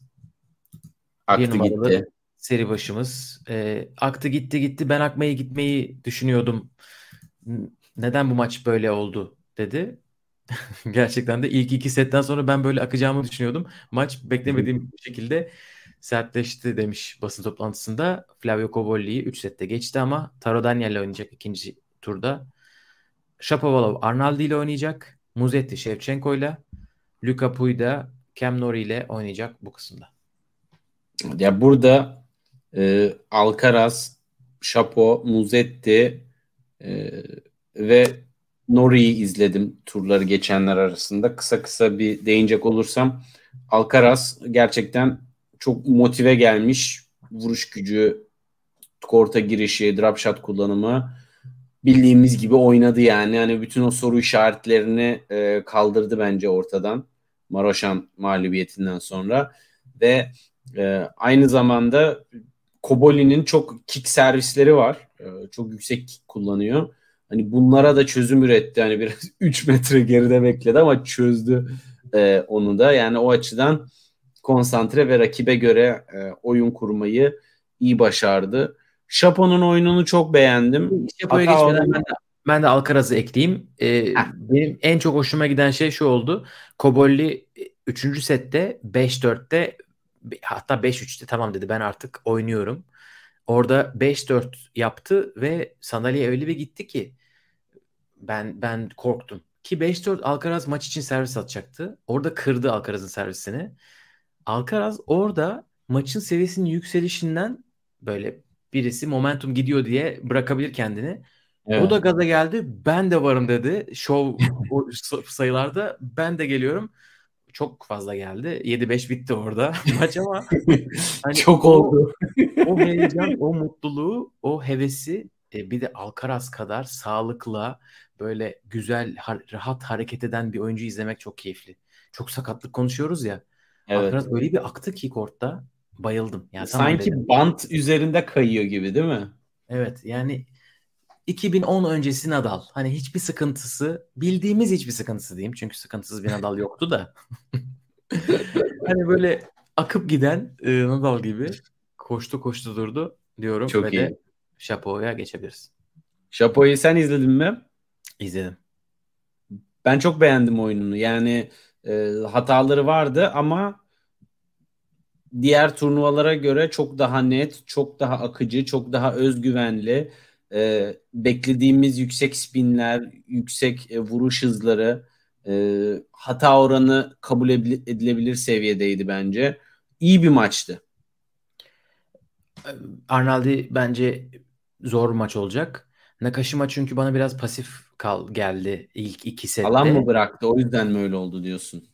Aktı gitti seri başımız. E, aktı gitti gitti ben akmayı gitmeyi düşünüyordum. Neden bu maç böyle oldu dedi. Gerçekten de ilk iki setten sonra ben böyle akacağımı düşünüyordum. Maç beklemediğim bir şekilde sertleşti demiş basın toplantısında. Flavio Cobolli'yi 3 sette geçti ama Taro Daniel ile oynayacak ikinci turda. Shapovalov Arnaldi ile oynayacak. Muzetti Shevchenko ile. Luka Puy da Cam Nori ile oynayacak bu kısımda. Ya burada e, Alcaraz, Chapo, Muzetti e, ve Nori'yi izledim turları geçenler arasında. Kısa kısa bir değinecek olursam Alcaraz gerçekten çok motive gelmiş. Vuruş gücü, korta girişi, drop shot kullanımı bildiğimiz gibi oynadı yani. Hani bütün o soru işaretlerini e, kaldırdı bence ortadan. Maroşan mağlubiyetinden sonra ve e, aynı zamanda Koboli'nin çok kick servisleri var. Ee, çok yüksek kick kullanıyor. Hani bunlara da çözüm üretti. Hani biraz 3 metre geride bekledi ama çözdü e, onu da. Yani o açıdan konsantre ve rakibe göre e, oyun kurmayı iyi başardı. Şapo'nun oyununu çok beğendim. Şapo'ya geçmeden ben de, Ben de Alcaraz'ı ekleyeyim. Ee, benim en çok hoşuma giden şey şu oldu. Kobolli 3. E, sette 5-4'te hatta 5-3'te tamam dedi ben artık oynuyorum. Orada 5-4 yaptı ve sandalye öyle bir gitti ki ben ben korktum. Ki 5-4 Alcaraz maç için servis atacaktı. Orada kırdı Alcaraz'ın servisini. Alcaraz orada maçın seviyesinin yükselişinden böyle birisi momentum gidiyor diye bırakabilir kendini. Evet. O da gaza geldi. Ben de varım dedi. Show sayılarda ben de geliyorum. Çok fazla geldi. 7-5 bitti orada maç ama hani çok o, oldu. o heyecan, o mutluluğu, o hevesi e, bir de Alcaraz kadar sağlıkla böyle güzel, rahat hareket eden bir oyuncu izlemek çok keyifli. Çok sakatlık konuşuyoruz ya. Evet. Alcaraz öyle bir aktı ki kortta bayıldım. Yani Sanki dedim. bant üzerinde kayıyor gibi değil mi? Evet yani 2010 öncesi Nadal. Hani hiçbir sıkıntısı, bildiğimiz hiçbir sıkıntısı diyeyim. Çünkü sıkıntısız bir Nadal yoktu da. hani böyle akıp giden e, Nadal gibi koştu koştu durdu diyorum. Çok ve iyi. de Şapo'ya geçebiliriz. Şapo'yu sen izledin mi? İzledim. Ben çok beğendim oyununu. Yani e, hataları vardı ama diğer turnuvalara göre çok daha net, çok daha akıcı, çok daha özgüvenli. E, beklediğimiz yüksek spinler, yüksek e, vuruş hızları, e, hata oranı kabul edilebilir seviyedeydi bence. İyi bir maçtı. Arnaldi bence zor maç olacak. Nakashima çünkü bana biraz pasif kal geldi ilk iki sette. Alan mı bıraktı o yüzden mi öyle oldu diyorsun?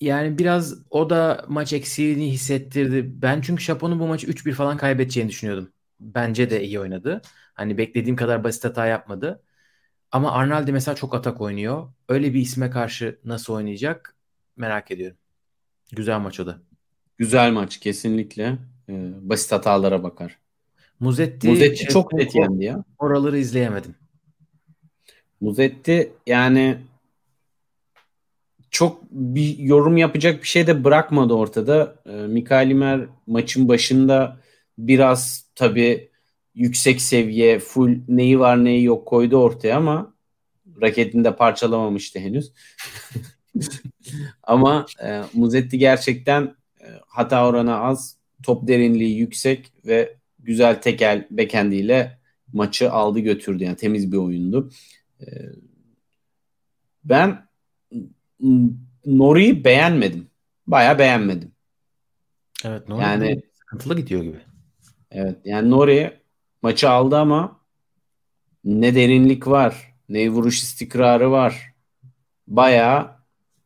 Yani biraz o da maç eksiğini hissettirdi. Ben çünkü Şapon'un bu maçı 3-1 falan kaybedeceğini düşünüyordum. Bence de iyi oynadı. Hani beklediğim kadar basit hata yapmadı. Ama Arnaldi mesela çok atak oynuyor. Öyle bir isme karşı nasıl oynayacak merak ediyorum. Güzel maç o da. Güzel maç kesinlikle. Ee, basit hatalara bakar. Muzetti, Muzetti çok net yendi ya. Oraları izleyemedim. Muzetti yani çok bir yorum yapacak bir şey de bırakmadı ortada. E, Mikael Imer maçın başında biraz tabii yüksek seviye full neyi var neyi yok koydu ortaya ama raketini de parçalamamıştı henüz. ama e, Muzetti gerçekten e, hata oranı az, top derinliği yüksek ve güzel tekel bekendiyle maçı aldı götürdü. Yani temiz bir oyundu. E, ben Nori'yi beğenmedim. Baya beğenmedim. Evet Nori yani, sıkıntılı gidiyor gibi. Evet yani Nori maçı aldı ama ne derinlik var ne vuruş istikrarı var. Baya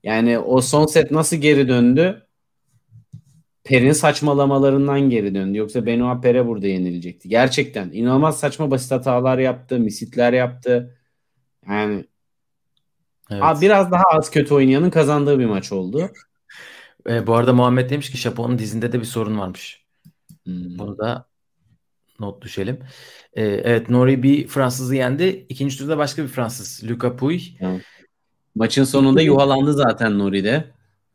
yani o son set nasıl geri döndü? Per'in saçmalamalarından geri döndü. Yoksa Benoit Per'e burada yenilecekti. Gerçekten inanılmaz saçma basit hatalar yaptı, misitler yaptı. Yani Evet. biraz daha az kötü oynayanın kazandığı bir maç oldu. E, bu arada Muhammed demiş ki Şapon'un dizinde de bir sorun varmış. Hmm. Bunu da not düşelim. E, evet Nori bir Fransızı yendi. İkinci turda başka bir Fransız. Luca Puy. Evet. Maçın sonunda yuhalandı zaten Nori'de.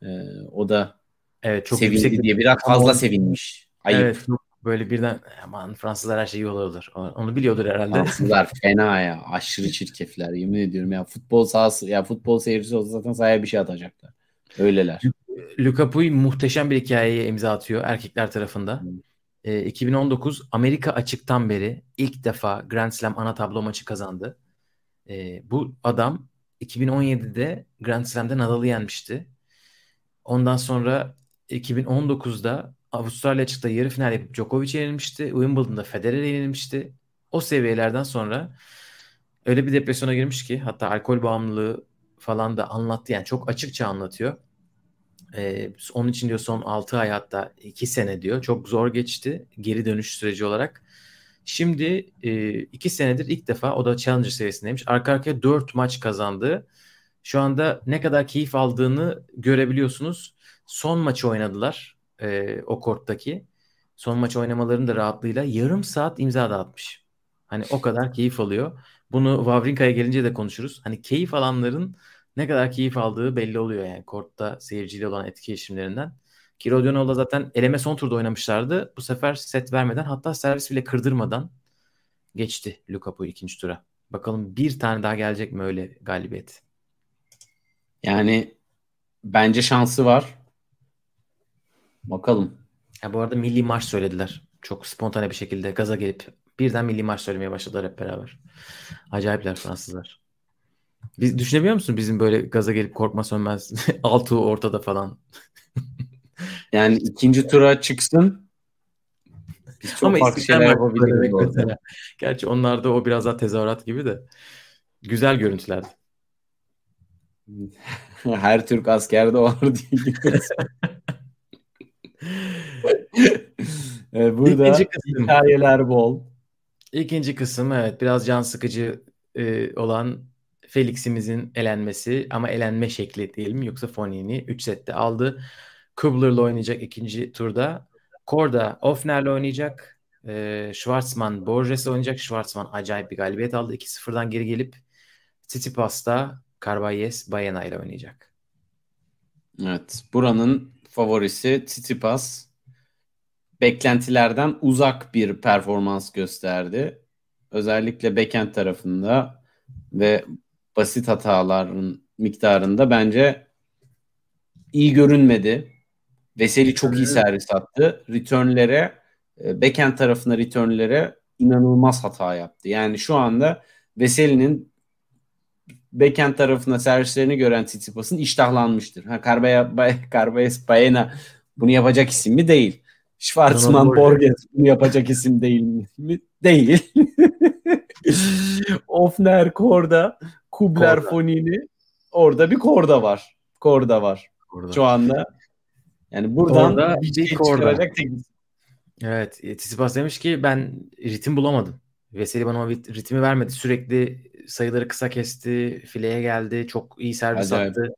E, o da evet, çok sevindi yüksek diye biraz fazla sevinmiş. Ayıp. Evet, böyle birden aman Fransızlar her şeyi yolluyordur. Onu biliyordur herhalde. Fransızlar fena ya. Aşırı çirkefler. Yemin ediyorum ya. Futbol sahası ya futbol seyircisi olsa zaten sahaya bir şey atacaklar. Öyleler. Luka Puy muhteşem bir hikayeye imza atıyor erkekler tarafında. Hmm. E, 2019 Amerika açıktan beri ilk defa Grand Slam ana tablo maçı kazandı. E, bu adam 2017'de Grand Slam'de Nadal'ı yenmişti. Ondan sonra 2019'da Avustralya açıkta yarı final yapıp Djokovic'e yenilmişti. Wimbledon'da Federer'e yenilmişti. O seviyelerden sonra öyle bir depresyona girmiş ki hatta alkol bağımlılığı falan da anlattı. Yani çok açıkça anlatıyor. Ee, onun için diyor son 6 ay hatta 2 sene diyor. Çok zor geçti geri dönüş süreci olarak. Şimdi 2 e, senedir ilk defa o da Challenger seviyesindeymiş. Arka arkaya 4 maç kazandı. Şu anda ne kadar keyif aldığını görebiliyorsunuz. Son maçı oynadılar e, o korttaki. Son maç oynamalarının da rahatlığıyla yarım saat imza dağıtmış. Hani o kadar keyif alıyor. Bunu Wawrinka'ya gelince de konuşuruz. Hani keyif alanların ne kadar keyif aldığı belli oluyor yani kortta seyirciyle olan etkileşimlerinden. Ki Rodion'la zaten eleme son turda oynamışlardı. Bu sefer set vermeden hatta servis bile kırdırmadan geçti Luka bu ikinci tura. Bakalım bir tane daha gelecek mi öyle galibiyet? Yani bence şansı var. Bakalım. Ya bu arada milli marş söylediler. Çok spontane bir şekilde gaza gelip birden milli marş söylemeye başladılar hep beraber. Acayipler Fransızlar. Biz düşünebiliyor musun bizim böyle gaza gelip korkma sönmez altı ortada falan. yani ikinci tura çıksın. Ama şeyler yapabiliriz mesela. Gerçi onlarda o biraz daha tezahürat gibi de. Güzel görüntülerdi. Her Türk askerde var diye evet, burada İkinci kısım. hikayeler bol. İkinci kısım evet biraz can sıkıcı e, olan Felix'imizin elenmesi ama elenme şekli değil mi? Yoksa Fonini 3 sette aldı. Kubler'la oynayacak ikinci turda. Korda Offner'le oynayacak. E, Schwarzman Borges'le oynayacak. Schwarzman acayip bir galibiyet aldı. 2-0'dan geri gelip Tsitsipas'ta Carvalhes Bayena ile oynayacak. Evet. Buranın favorisi Tsitsipas. Beklentilerden uzak bir performans gösterdi. Özellikle backhand tarafında ve basit hataların miktarında bence iyi görünmedi. Veseli çok iyi servis attı. Return'lere, e, backhand tarafına return'lere inanılmaz hata yaptı. Yani şu anda Veseli'nin backhand tarafına servislerini gören Tsitsipas'ın iştahlanmıştır. Ha Carbaya, Carbayes Baena bunu yapacak isim mi? Değil. Schwarzman Borges bunu yapacak isim değil mi? Değil. Ofner Korda, Kubler Korda. Fonini orada bir Korda var. Korda var. Korda. Şu anda yani buradan Orada bir şey çıkaracak tek Evet. Tsitsipas demiş ki ben ritim bulamadım. Veseli bana o ritmi vermedi. Sürekli sayıları kısa kesti. Fileye geldi. Çok iyi servis Acayip. attı.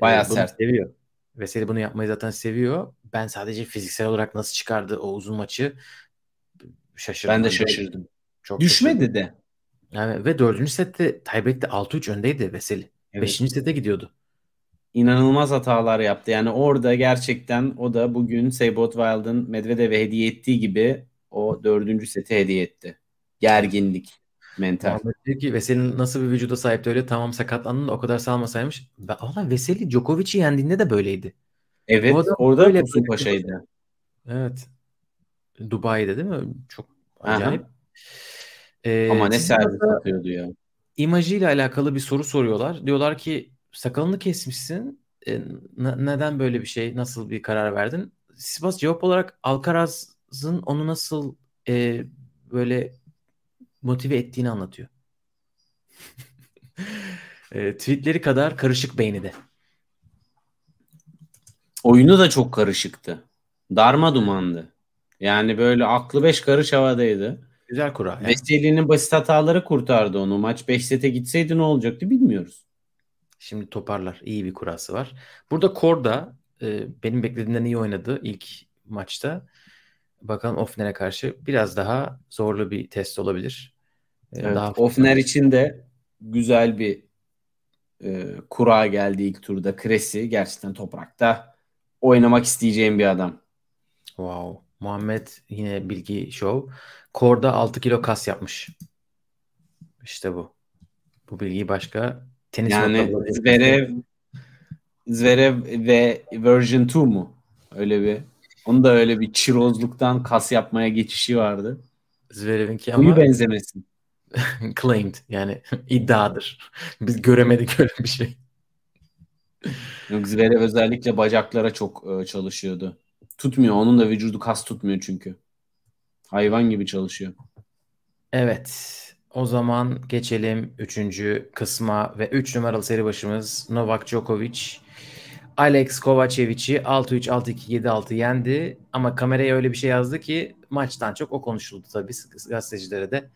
Bayağı ee, sert. Seviyor. Veseli bunu yapmayı zaten seviyor. Ben sadece fiziksel olarak nasıl çıkardı o uzun maçı şaşırdım. Ben de şaşırdım. Çok Düşmedi şaşırdım. de. Yani ve dördüncü sette tiebreak'te 6-3 öndeydi Veseli. Evet. Beşinci sete gidiyordu inanılmaz hatalar yaptı. Yani orada gerçekten o da bugün Seybot Wild'ın Medvedev'e hediye ettiği gibi o dördüncü seti hediye etti. Gerginlik mental. Diyor ki Veseli'nin nasıl bir vücuda sahipti öyle tamam sakatlandın o kadar salmasaymış. Valla Veseli Djokovic'i yendiğinde de böyleydi. Evet orada öyle Tosun Paşa'ydı. Evet. Dubai'de değil mi? Çok acayip. Ee, Ama ne servis atıyordu ya. İmajıyla alakalı bir soru soruyorlar. Diyorlar ki sakalını kesmişsin. E, neden böyle bir şey, nasıl bir karar verdin? Sivas cevap olarak Alcaraz'ın onu nasıl e, böyle motive ettiğini anlatıyor. e, tweetleri kadar karışık beyni de. Oyunu da çok karışıktı. Darma dumandı. Yani böyle aklı beş karış havadaydı. Güzel kura. Veseli'nin basit hataları kurtardı onu. Maç 5 sete gitseydi ne olacaktı bilmiyoruz. Şimdi toparlar. İyi bir kurası var. Burada Korda e, benim beklediğimden iyi oynadı ilk maçta. Bakalım Ofner'e karşı biraz daha zorlu bir test olabilir. E, evet, daha Ofner için de güzel bir e, kura geldi ilk turda. Kresi gerçekten toprakta oynamak isteyeceğim bir adam. Wow. Muhammed yine bilgi show. Korda 6 kilo kas yapmış. İşte bu. Bu bilgiyi başka Tenis yani Zverev Zverev ve Version 2 mu? Öyle bir onun da öyle bir çirozluktan kas yapmaya geçişi vardı. Zverev'inki ama Huyu benzemesin. claimed yani iddiadır. Biz göremedik öyle bir şey. Yok Zverev özellikle bacaklara çok e, çalışıyordu. Tutmuyor. Onun da vücudu kas tutmuyor çünkü. Hayvan gibi çalışıyor. Evet. O zaman geçelim 3. kısma ve 3 numaralı seri başımız Novak Djokovic. Alex Kovacevic'i 6-3, 6-2, 7-6 yendi. Ama kameraya öyle bir şey yazdı ki maçtan çok o konuşuldu tabii. Gazetecilere de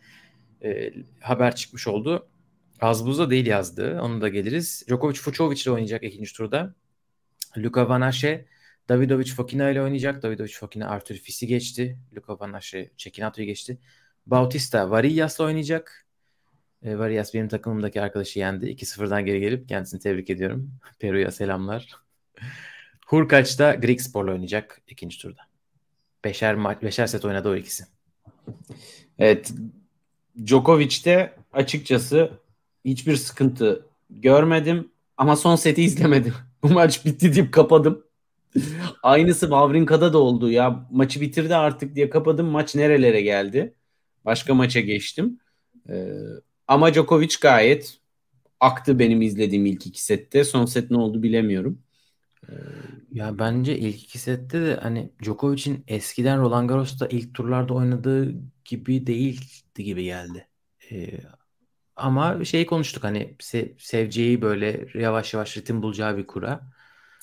e, haber çıkmış oldu. Az buzda değil yazdı. Onu da geliriz. Djokovic Fucovic ile oynayacak ikinci turda. Luka Van Asche Davidovic Fokina ile oynayacak. Davidovic Fokina Arthur Fis'i geçti. Luka Van Asche Çekinato'yu geçti. Bautista Varillas'la oynayacak. E, Varillas benim takımımdaki arkadaşı yendi. 2-0'dan geri gelip kendisini tebrik ediyorum. Peru'ya selamlar. Hurkaç da Grigspor'la oynayacak ikinci turda. Beşer, maç, beşer set oynadı o ikisi. Evet. Djokovic de açıkçası hiçbir sıkıntı görmedim ama son seti izlemedim. Bu maç bitti deyip kapadım. Aynısı Wawrinka'da da oldu ya. Maçı bitirdi artık diye kapadım. Maç nerelere geldi? Başka maça geçtim. Ee, ama Djokovic gayet aktı benim izlediğim ilk iki sette. Son set ne oldu bilemiyorum. Ee, ya bence ilk iki sette de hani Djokovic'in eskiden Roland Garros'ta ilk turlarda oynadığı gibi değildi gibi geldi. Ee, ama şey konuştuk hani se- seveceği böyle yavaş yavaş ritim bulacağı bir kura.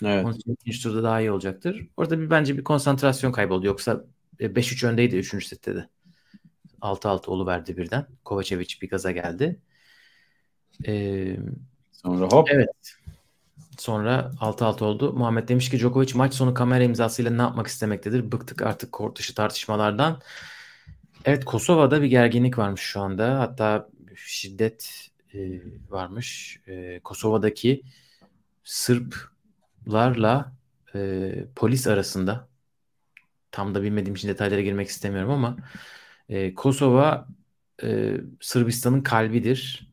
Evet. Onun için ikinci turda daha iyi olacaktır. Orada bir bence bir konsantrasyon kayboldu. Yoksa 5-3 e, öndeydi 3. sette de. 6-6 verdi birden. Kovacevic bir gaza geldi. Ee, Sonra hop. Evet. Sonra 6-6 oldu. Muhammed demiş ki Djokovic maç sonu kamera imzasıyla ne yapmak istemektedir? Bıktık artık kort dışı tartışmalardan. Evet Kosova'da bir gerginlik varmış şu anda. Hatta şiddet e, varmış. E, Kosova'daki Sırplarla e, polis arasında tam da bilmediğim için detaylara girmek istemiyorum ama e, Kosova e, Sırbistan'ın kalbidir.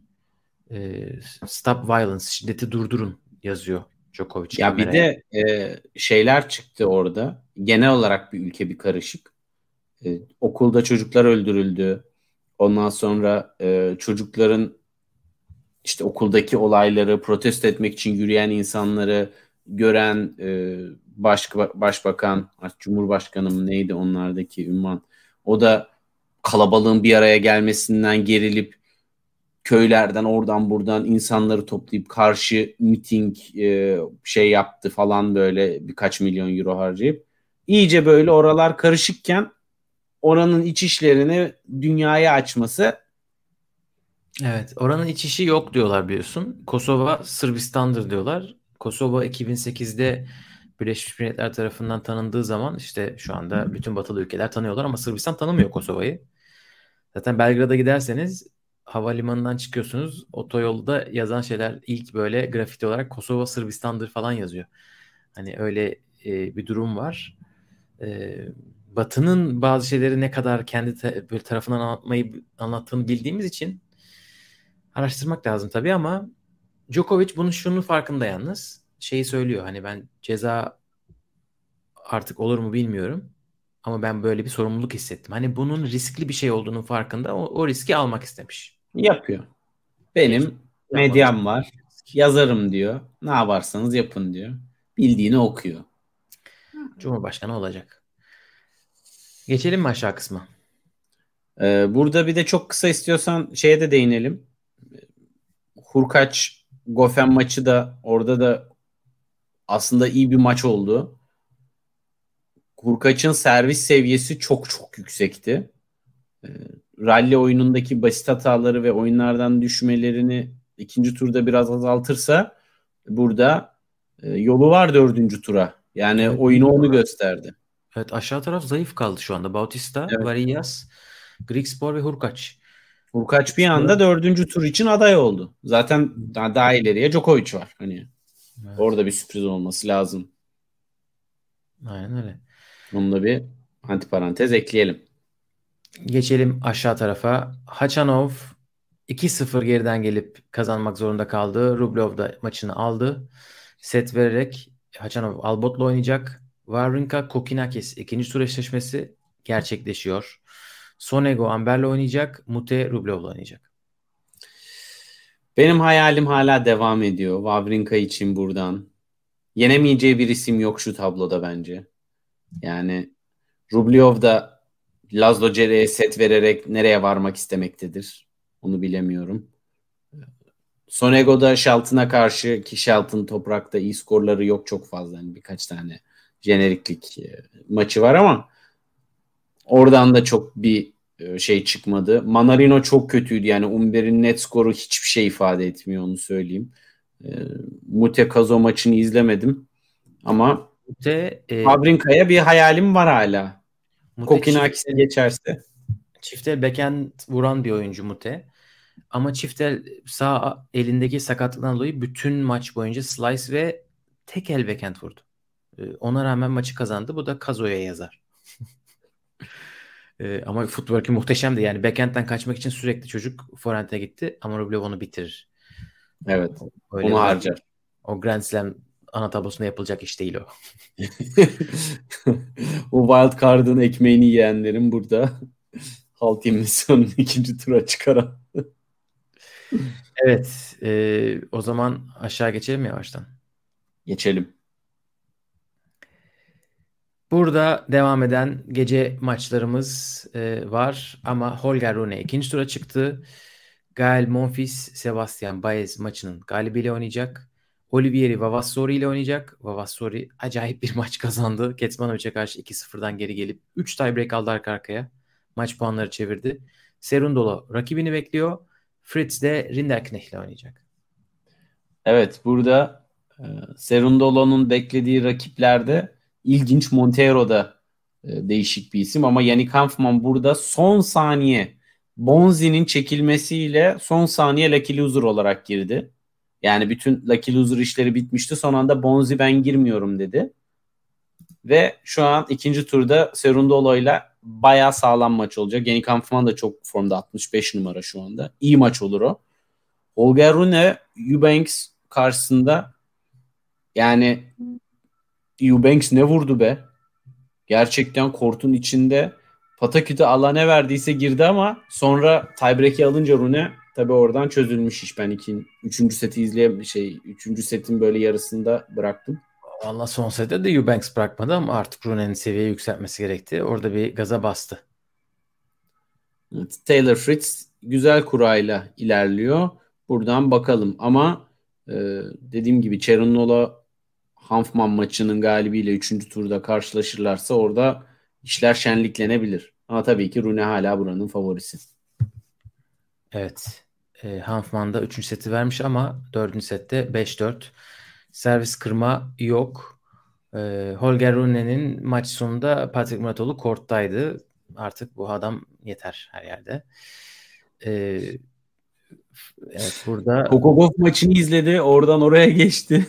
E, Stop violence, şiddeti durdurun yazıyor Djokovic. Ya kameraya. bir de e, şeyler çıktı orada. Genel olarak bir ülke bir karışık. E, okulda çocuklar öldürüldü. Ondan sonra e, çocukların işte okuldaki olayları protesto etmek için yürüyen insanları gören e, baş, başbakan, cumhurbaşkanı neydi onlardaki ünvan. O da kalabalığın bir araya gelmesinden gerilip köylerden oradan buradan insanları toplayıp karşı miting e, şey yaptı falan böyle birkaç milyon euro harcayıp iyice böyle oralar karışıkken oranın iç işlerini dünyaya açması Evet, oranın iç işi yok diyorlar biliyorsun. Kosova Sırbistan'dır diyorlar. Kosova 2008'de Birleşmiş Milletler tarafından tanındığı zaman işte şu anda bütün batılı ülkeler tanıyorlar ama Sırbistan tanımıyor Kosova'yı. Zaten Belgrad'a giderseniz havalimanından çıkıyorsunuz. Otoyolda yazan şeyler ilk böyle grafiti olarak Kosova Sırbistan'dır falan yazıyor. Hani öyle e, bir durum var. E, Batı'nın bazı şeyleri ne kadar kendi ta- böyle tarafından anlatmayı anlattığını bildiğimiz için araştırmak lazım tabii ama Djokovic bunun şunun farkında yalnız. Şeyi söylüyor hani ben ceza artık olur mu bilmiyorum. Ama ben böyle bir sorumluluk hissettim. Hani bunun riskli bir şey olduğunun farkında. O, o riski almak istemiş. Yapıyor. Benim medyam var. Yazarım diyor. Ne yaparsanız yapın diyor. Bildiğini okuyor. Cumhurbaşkanı olacak. Geçelim mi aşağı kısma? Ee, burada bir de çok kısa istiyorsan şeye de değinelim. Hurkaç Gofen maçı da orada da aslında iyi bir maç oldu. Hurkaç'ın servis seviyesi çok çok yüksekti. E, rally oyunundaki basit hataları ve oyunlardan düşmelerini ikinci turda biraz azaltırsa burada e, yolu var dördüncü tura. Yani evet, oyunu onu gösterdi. Evet aşağı taraf zayıf kaldı şu anda. Bautista, evet. Varillas, Grigspor ve Hurkaç. Hurkaç bir anda dördüncü tur için aday oldu. Zaten daha, daha ileriye Djokovic var. Hani evet. orada bir sürpriz olması lazım. Aynen öyle. Bunu da bir antiparantez ekleyelim. Geçelim aşağı tarafa. Hachanov 2-0 geriden gelip kazanmak zorunda kaldı. Rublev da maçını aldı. Set vererek Hachanov Albot'la oynayacak. Wawrinka Kokinakis ikinci tur eşleşmesi gerçekleşiyor. Sonego Amber'le oynayacak. Mute Rublev'le oynayacak. Benim hayalim hala devam ediyor. Wawrinka için buradan. Yenemeyeceği bir isim yok şu tabloda bence. Yani Rublev da Lazlo Cere'ye set vererek nereye varmak istemektedir. Onu bilemiyorum. Sonego'da Shelton'a karşı ki Shelton toprakta iyi skorları yok çok fazla. Yani birkaç tane jeneriklik e, maçı var ama oradan da çok bir e, şey çıkmadı. Manarino çok kötüydü. Yani Umber'in net skoru hiçbir şey ifade etmiyor onu söyleyeyim. E, Mute Kazo maçını izlemedim. Ama Mute, e, Fabrinka'ya bir hayalim var hala. Kokinakis'e geçerse. Çifte backhand vuran bir oyuncu Mute. Ama çifte sağ elindeki sakatlıktan dolayı bütün maç boyunca slice ve tek el backhand vurdu. E, ona rağmen maçı kazandı. Bu da Kazo'ya yazar. Ee, ama footwork'ü muhteşemdi. Yani backhand'den kaçmak için sürekli çocuk forehand'e gitti. Ama Rublev onu bitirir. Evet. Öyle onu harcar. O Grand Slam ana tablosunda yapılacak iş değil o. o wild card'ın ekmeğini yiyenlerin burada Halt Misyon'un ikinci tura çıkaran. evet. E, o zaman aşağı geçelim yavaştan. Geçelim. Burada devam eden gece maçlarımız e, var ama Holger Rune ikinci tura çıktı. Gael Monfils, Sebastian Baez maçının galibiyle oynayacak. Olivieri Vavassori ile oynayacak. Vavassori acayip bir maç kazandı. Ketsmanovic'e karşı 2-0'dan geri gelip 3 tiebreak aldı arka arkaya. Maç puanları çevirdi. Serundolo rakibini bekliyor. Fritz de Rinderknecht ile oynayacak. Evet burada e, Serundolo'nun beklediği rakiplerde ilginç Montero da e, değişik bir isim ama Yannick Hanfman burada son saniye Bonzi'nin çekilmesiyle son saniye Lucky Loser olarak girdi. Yani bütün Lucky Loser işleri bitmişti. Son anda Bonzi ben girmiyorum dedi. Ve şu an ikinci turda Serundolo ile bayağı sağlam maç olacak. Yeni Kampman da çok formda 65 numara şu anda. İyi maç olur o. Holger Rune Eubanks karşısında yani Eubanks ne vurdu be? Gerçekten kortun içinde Pataküt'e Allah ne verdiyse girdi ama sonra tiebreak'i alınca Rune tabi oradan çözülmüş iş. Ben iki, üçüncü seti izleye şey üçüncü setin böyle yarısında bıraktım. Valla son sette de Eubanks bırakmadı ama artık Rune'nin seviyeyi yükseltmesi gerekti. Orada bir gaza bastı. Taylor Fritz güzel kurayla ilerliyor. Buradan bakalım ama e, dediğim gibi Chernola Hanfman maçının galibiyle 3. turda karşılaşırlarsa orada işler şenliklenebilir. Ama tabii ki Rune hala buranın favorisi. Evet. E, Hanfman da 3. seti vermiş ama 4. sette 5-4. Servis kırma yok. E, Holger Rune'nin maç sonunda Patrick Muratolu korttaydı. Artık bu adam yeter her yerde. E, evet burada Kokogov maçını izledi. Oradan oraya geçti.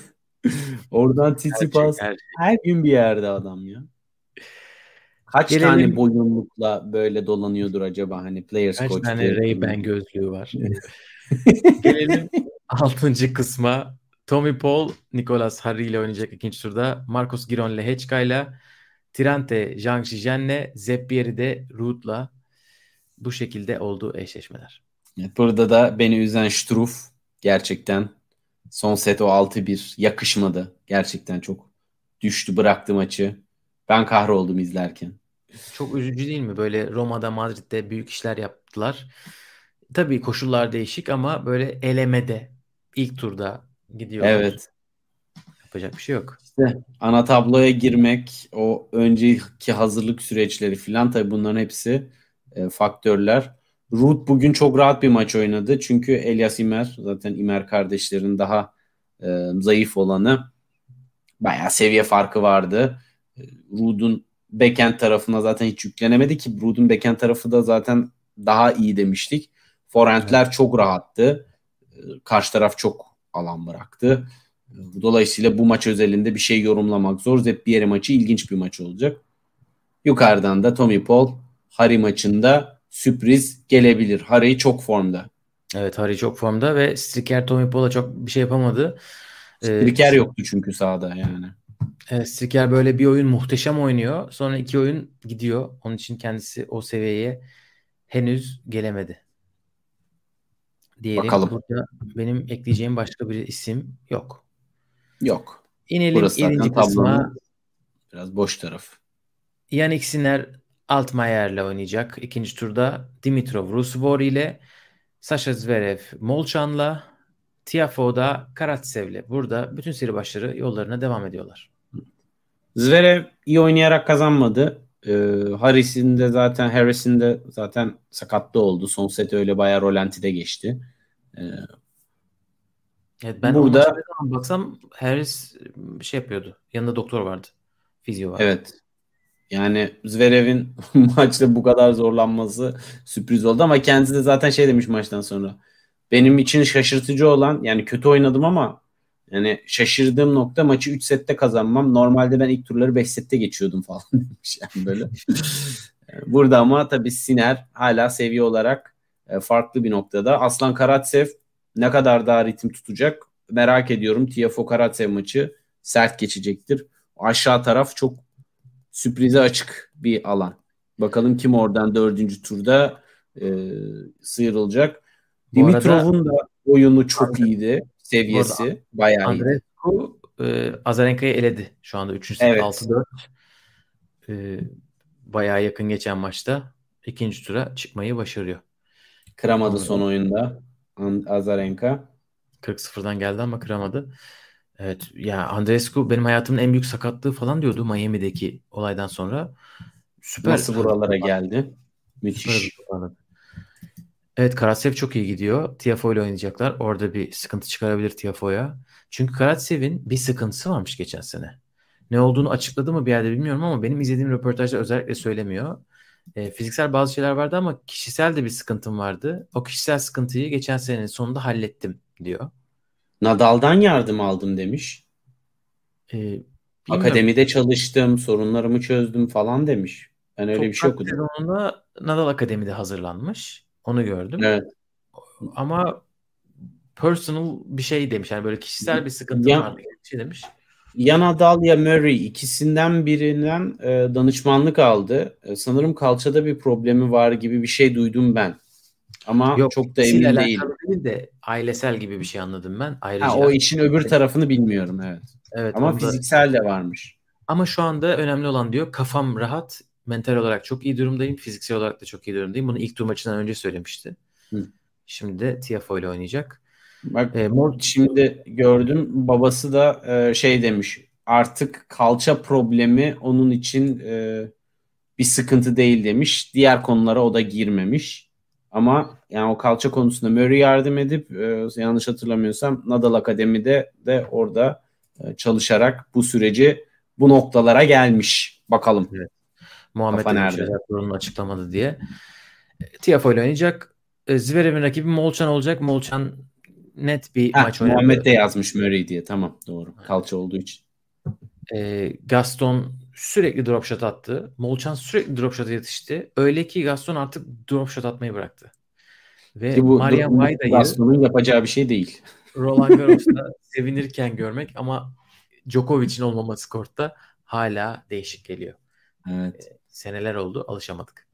Oradan Tsitsipas. Her, her gün bir yerde adam ya. Kaç Gelelim, tane boyunlukla böyle dolanıyordur acaba hani players kaç coach. Kaç tane Ray-Ban gözlüğü var. Gelelim 6. kısma. Tommy Paul, Nicolas Harry ile oynayacak ikinci turda. Marcos Giron ile Hechka ile Tirante, Zhang Zhijian'le Zeppieri de Ruud'la bu şekilde olduğu eşleşmeler. Burada da beni üzen Struff gerçekten son set o 6-1 yakışmadı. Gerçekten çok düştü bıraktı maçı. Ben kahroldum izlerken. Çok üzücü değil mi? Böyle Roma'da, Madrid'de büyük işler yaptılar. Tabii koşullar değişik ama böyle elemede ilk turda gidiyor. Evet. Yapacak bir şey yok. İşte ana tabloya girmek, o önceki hazırlık süreçleri filan tabii bunların hepsi e, faktörler. Ruth bugün çok rahat bir maç oynadı. Çünkü Elias Imer zaten Imer kardeşlerin daha e, zayıf olanı. Bayağı seviye farkı vardı. E, Ruth'un backend tarafına zaten hiç yüklenemedi ki Ruth'un backend tarafı da zaten daha iyi demiştik. Evet. çok rahattı. E, karşı taraf çok alan bıraktı. Dolayısıyla bu maç özelinde bir şey yorumlamak zor. Zeppieri maçı ilginç bir maç olacak. Yukarıdan da Tommy Paul Harry maçında sürpriz gelebilir. Harry çok formda. Evet Harry çok formda ve Striker Tommy Paul'a çok bir şey yapamadı. Ee, Striker ee, yoktu çünkü sahada yani. Evet, Striker böyle bir oyun muhteşem oynuyor. Sonra iki oyun gidiyor. Onun için kendisi o seviyeye henüz gelemedi diyelim. Bakalım. Burada benim ekleyeceğim başka bir isim yok. Yok. İnelim Burası 7. kısma. Biraz boş taraf. Yannick Sinner Altmayer'le oynayacak. İkinci turda Dimitrov Rusvor ile Sasha Zverev Molchan'la Tiafoe'da Karatsev'le. Burada bütün seri başları yollarına devam ediyorlar. Zverev iyi oynayarak kazanmadı. Ee, Harris'in de zaten Harris'in de zaten sakatlı oldu. Son set öyle bayağı rolantide geçti. Ee, evet, ben burada baksam Harris şey yapıyordu. Yanında doktor vardı. Fizyo vardı. Evet. Yani Zverev'in maçta bu kadar zorlanması sürpriz oldu ama kendisi de zaten şey demiş maçtan sonra. Benim için şaşırtıcı olan yani kötü oynadım ama yani şaşırdığım nokta maçı 3 sette kazanmam. Normalde ben ilk turları 5 sette geçiyordum falan demiş yani böyle. Burada ama tabii Siner hala seviye olarak e, farklı bir noktada. Aslan Karatsev ne kadar daha ritim tutacak merak ediyorum. Tiafo Karatsev maçı sert geçecektir. Aşağı taraf çok sürprize açık bir alan. Bakalım kim oradan dördüncü turda e, sıyrılacak. Dimitrov'un da oyunu çok Andre, iyiydi. Seviyesi bayağı Andrescu e, Azarenka'yı eledi. Şu anda 3. set evet. 6-4. E, bayağı yakın geçen maçta ikinci tura çıkmayı başarıyor. Kıramadı son oyunda Azarenka. 40-0'dan geldi ama kıramadı. Evet ya Andrescu benim hayatımın en büyük sakatlığı falan diyordu Miami'deki olaydan sonra. Süper. Nasıl buralara geldi? Müthiş. Evet Karatsev çok iyi gidiyor. Tiafo ile oynayacaklar. Orada bir sıkıntı çıkarabilir Tiafo'ya. Çünkü Karatsev'in bir sıkıntısı varmış geçen sene. Ne olduğunu açıkladı mı bir yerde bilmiyorum ama benim izlediğim röportajda özellikle söylemiyor. E, fiziksel bazı şeyler vardı ama kişisel de bir sıkıntım vardı. O kişisel sıkıntıyı geçen senenin sonunda hallettim diyor. Nadal'dan yardım aldım demiş. E, Akademide çalıştım, sorunlarımı çözdüm falan demiş. Ben öyle Toprak bir şey okudum. sezonunda Nadal Akademi'de hazırlanmış. Onu gördüm. Evet. Ama personal bir şey demiş. Yani böyle kişisel bir sıkıntı ya, vardı. Bir şey demiş. Ya Nadal ya Murray ikisinden birinden e, danışmanlık aldı. E, sanırım kalçada bir problemi var gibi bir şey duydum ben. Ama Yok, çok da emin. Değil de ailesel gibi bir şey anladım ben. Ayrıca ha, o işin öbür tarafını bilmiyorum evet. Evet. Ama onda... fiziksel de varmış. Ama şu anda önemli olan diyor kafam rahat, mental olarak çok iyi durumdayım, fiziksel olarak da çok iyi durumdayım. Bunu ilk tur maçından önce söylemişti. Hı. Şimdi de Tiafo ile oynayacak. Bak e, Mor şimdi gördüm babası da e, şey demiş artık kalça problemi onun için e, bir sıkıntı değil demiş. Diğer konulara o da girmemiş. Ama yani o kalça konusunda Murray yardım edip e, yanlış hatırlamıyorsam Nadal Akademi'de de orada e, çalışarak bu süreci bu noktalara gelmiş. Bakalım. Evet. Muhammed nerede? Açıklamadı diye. E, Tiafo ile oynayacak. E, Zverev'in rakibi Molchan olacak. Molchan net bir Heh, maç oynadı. Muhammed de yazmış Murray diye. Tamam doğru. Kalça olduğu için. E, Gaston sürekli drop shot attı. Molchan sürekli drop shot yetişti. Öyle ki Gaston artık drop shot atmayı bıraktı. Ve bu, Marian Vayda'yı Gaston'un yapacağı bir şey değil. Roland Garros'ta sevinirken görmek ama Djokovic'in olmaması kortta hala değişik geliyor. Evet. E, seneler oldu alışamadık.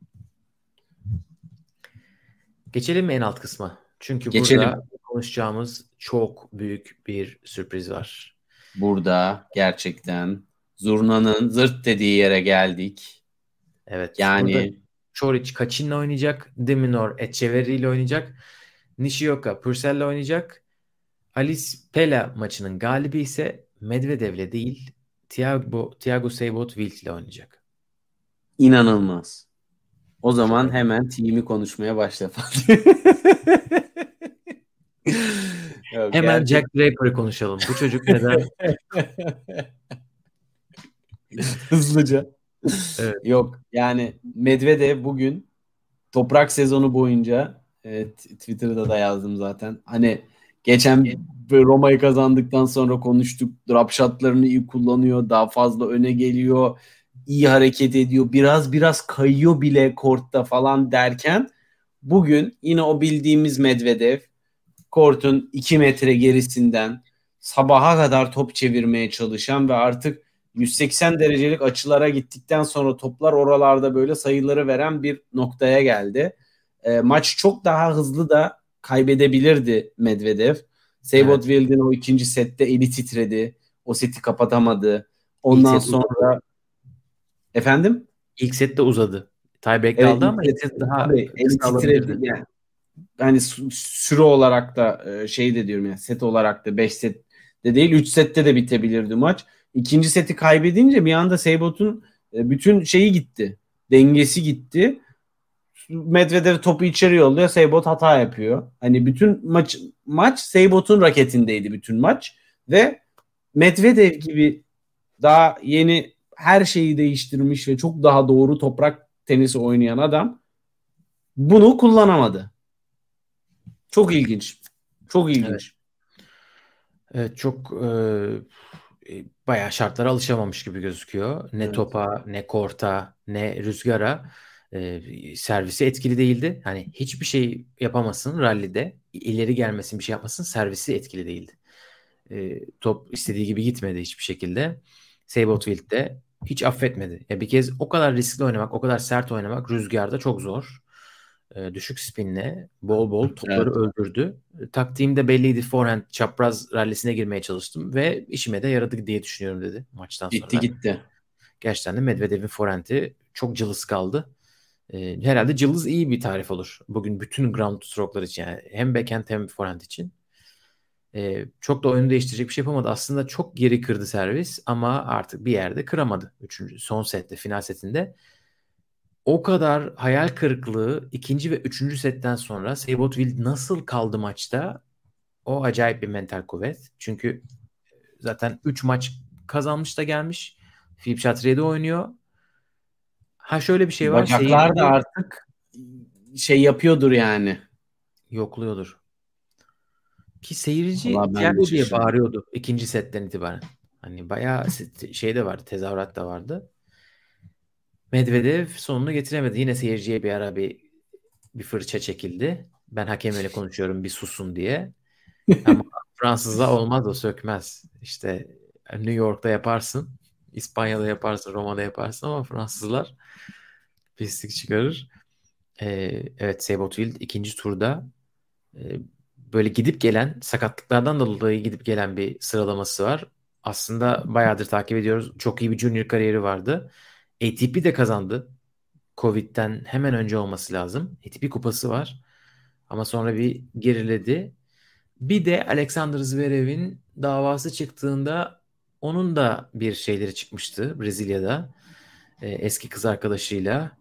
Geçelim mi en alt kısma? Çünkü Geçelim. burada konuşacağımız çok büyük bir sürpriz var. Burada gerçekten zurnanın zırt dediği yere geldik. Evet. Yani Çoric Kaçin'le oynayacak. Deminor Echeverri ile oynayacak. Nishioka Purcell'le oynayacak. Alice Pella maçının galibi ise Medvedev'le değil Thiago, Thiago Seybot Wild ile oynayacak. İnanılmaz. O zaman hemen team'i konuşmaya başla. Yok, hemen gerçekten... Jack Draper'ı konuşalım. Bu çocuk neden? Hızlıca. Evet. Yok yani Medvedev bugün toprak sezonu boyunca evet, Twitter'da da yazdım zaten. Hani Geçen Roma'yı kazandıktan sonra konuştuk. Drop shotlarını iyi kullanıyor. Daha fazla öne geliyor. iyi hareket ediyor. Biraz biraz kayıyor bile kortta falan derken bugün yine o bildiğimiz Medvedev kortun 2 metre gerisinden sabaha kadar top çevirmeye çalışan ve artık 180 derecelik açılara gittikten sonra toplar oralarda böyle sayıları veren bir noktaya geldi. E, maç çok daha hızlı da kaybedebilirdi Medvedev. Seybot evet. Wild'in o ikinci sette eli titredi. O seti kapatamadı. Ondan set sonra uzadı. efendim? İlk sette uzadı. Tiebreak evet, aldı ama ilk set daha tabii, eli titredi. Yani, hani süre olarak da e, şey de diyorum yani set olarak da 5 set de değil 3 sette de bitebilirdi maç. İkinci seti kaybedince bir anda Seybot'un e, bütün şeyi gitti. Dengesi gitti. Medvedev topu içeri yolluyor. Seybot hata yapıyor. Hani bütün maç maç Seybot'un raketindeydi bütün maç ve Medvedev gibi daha yeni her şeyi değiştirmiş ve çok daha doğru toprak tenisi oynayan adam bunu kullanamadı. Çok ilginç. Çok ilginç. Evet, evet çok e, bayağı şartlara alışamamış gibi gözüküyor. Ne evet. topa, ne korta, ne rüzgara. E, servisi etkili değildi. Hani hiçbir şey yapamasın rallide. ileri gelmesin bir şey yapmasın. Servisi etkili değildi. E, top istediği gibi gitmedi hiçbir şekilde. Sabotfield'de hiç affetmedi. Ya bir kez o kadar riskli oynamak, o kadar sert oynamak rüzgarda çok zor. E, düşük spinle bol bol topları evet. öldürdü. Taktiğim de belliydi. Forehand çapraz rallisine girmeye çalıştım ve işime de yaradı diye düşünüyorum dedi maçtan sonra. Gitti gitti. Gerçekten de Medvedev'in forehand'i çok cılız kaldı. E, herhalde cılız iyi bir tarif olur. Bugün bütün ground stroke'lar için yani hem backhand hem forehand için. E, çok da oyunu değiştirecek bir şey yapamadı. Aslında çok geri kırdı servis ama artık bir yerde kıramadı. Üçüncü, son sette, final setinde. O kadar hayal kırıklığı ikinci ve üçüncü setten sonra Sabotwill nasıl kaldı maçta? O acayip bir mental kuvvet. Çünkü zaten 3 maç kazanmış da gelmiş. Philip Chatrier'de oynuyor. Ha şöyle bir şey var. Bacaklar da artık şey yapıyordur yani. Yokluyordur. Ki seyirci Thiago diye bağırıyordu ikinci setten itibaren. Hani bayağı şey de vardı, tezahürat da vardı. Medvedev sonunu getiremedi. Yine seyirciye bir ara bir bir fırça çekildi. Ben hakemle konuşuyorum bir susun diye. Ama Fransızla olmaz o sökmez. İşte New York'ta yaparsın, İspanya'da yaparsın, Roma'da yaparsın ama Fransızlar pislik çıkarır. Ee, evet Sebotwild ikinci turda e, böyle gidip gelen sakatlıklardan dolayı gidip gelen bir sıralaması var. Aslında bayağıdır takip ediyoruz. Çok iyi bir junior kariyeri vardı. ATP de kazandı. Covid'den hemen önce olması lazım. ATP kupası var. Ama sonra bir geriledi. Bir de Alexander Zverev'in davası çıktığında onun da bir şeyleri çıkmıştı Brezilya'da. Ee, eski kız arkadaşıyla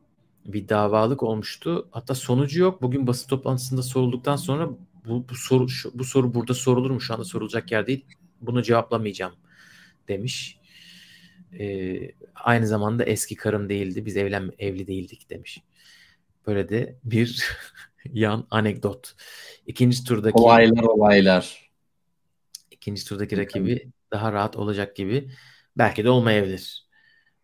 bir davalık olmuştu. Hatta sonucu yok. Bugün basın toplantısında sorulduktan sonra bu, bu soru şu, bu soru burada sorulur mu? Şu anda sorulacak yer değil. Bunu cevaplamayacağım demiş. Ee, aynı zamanda eski karım değildi. Biz evlen evli değildik demiş. Böyle de bir yan anekdot. İkinci turdaki olaylar olaylar. İkinci turdaki rakibi daha rahat olacak gibi. Belki de olmayabilir.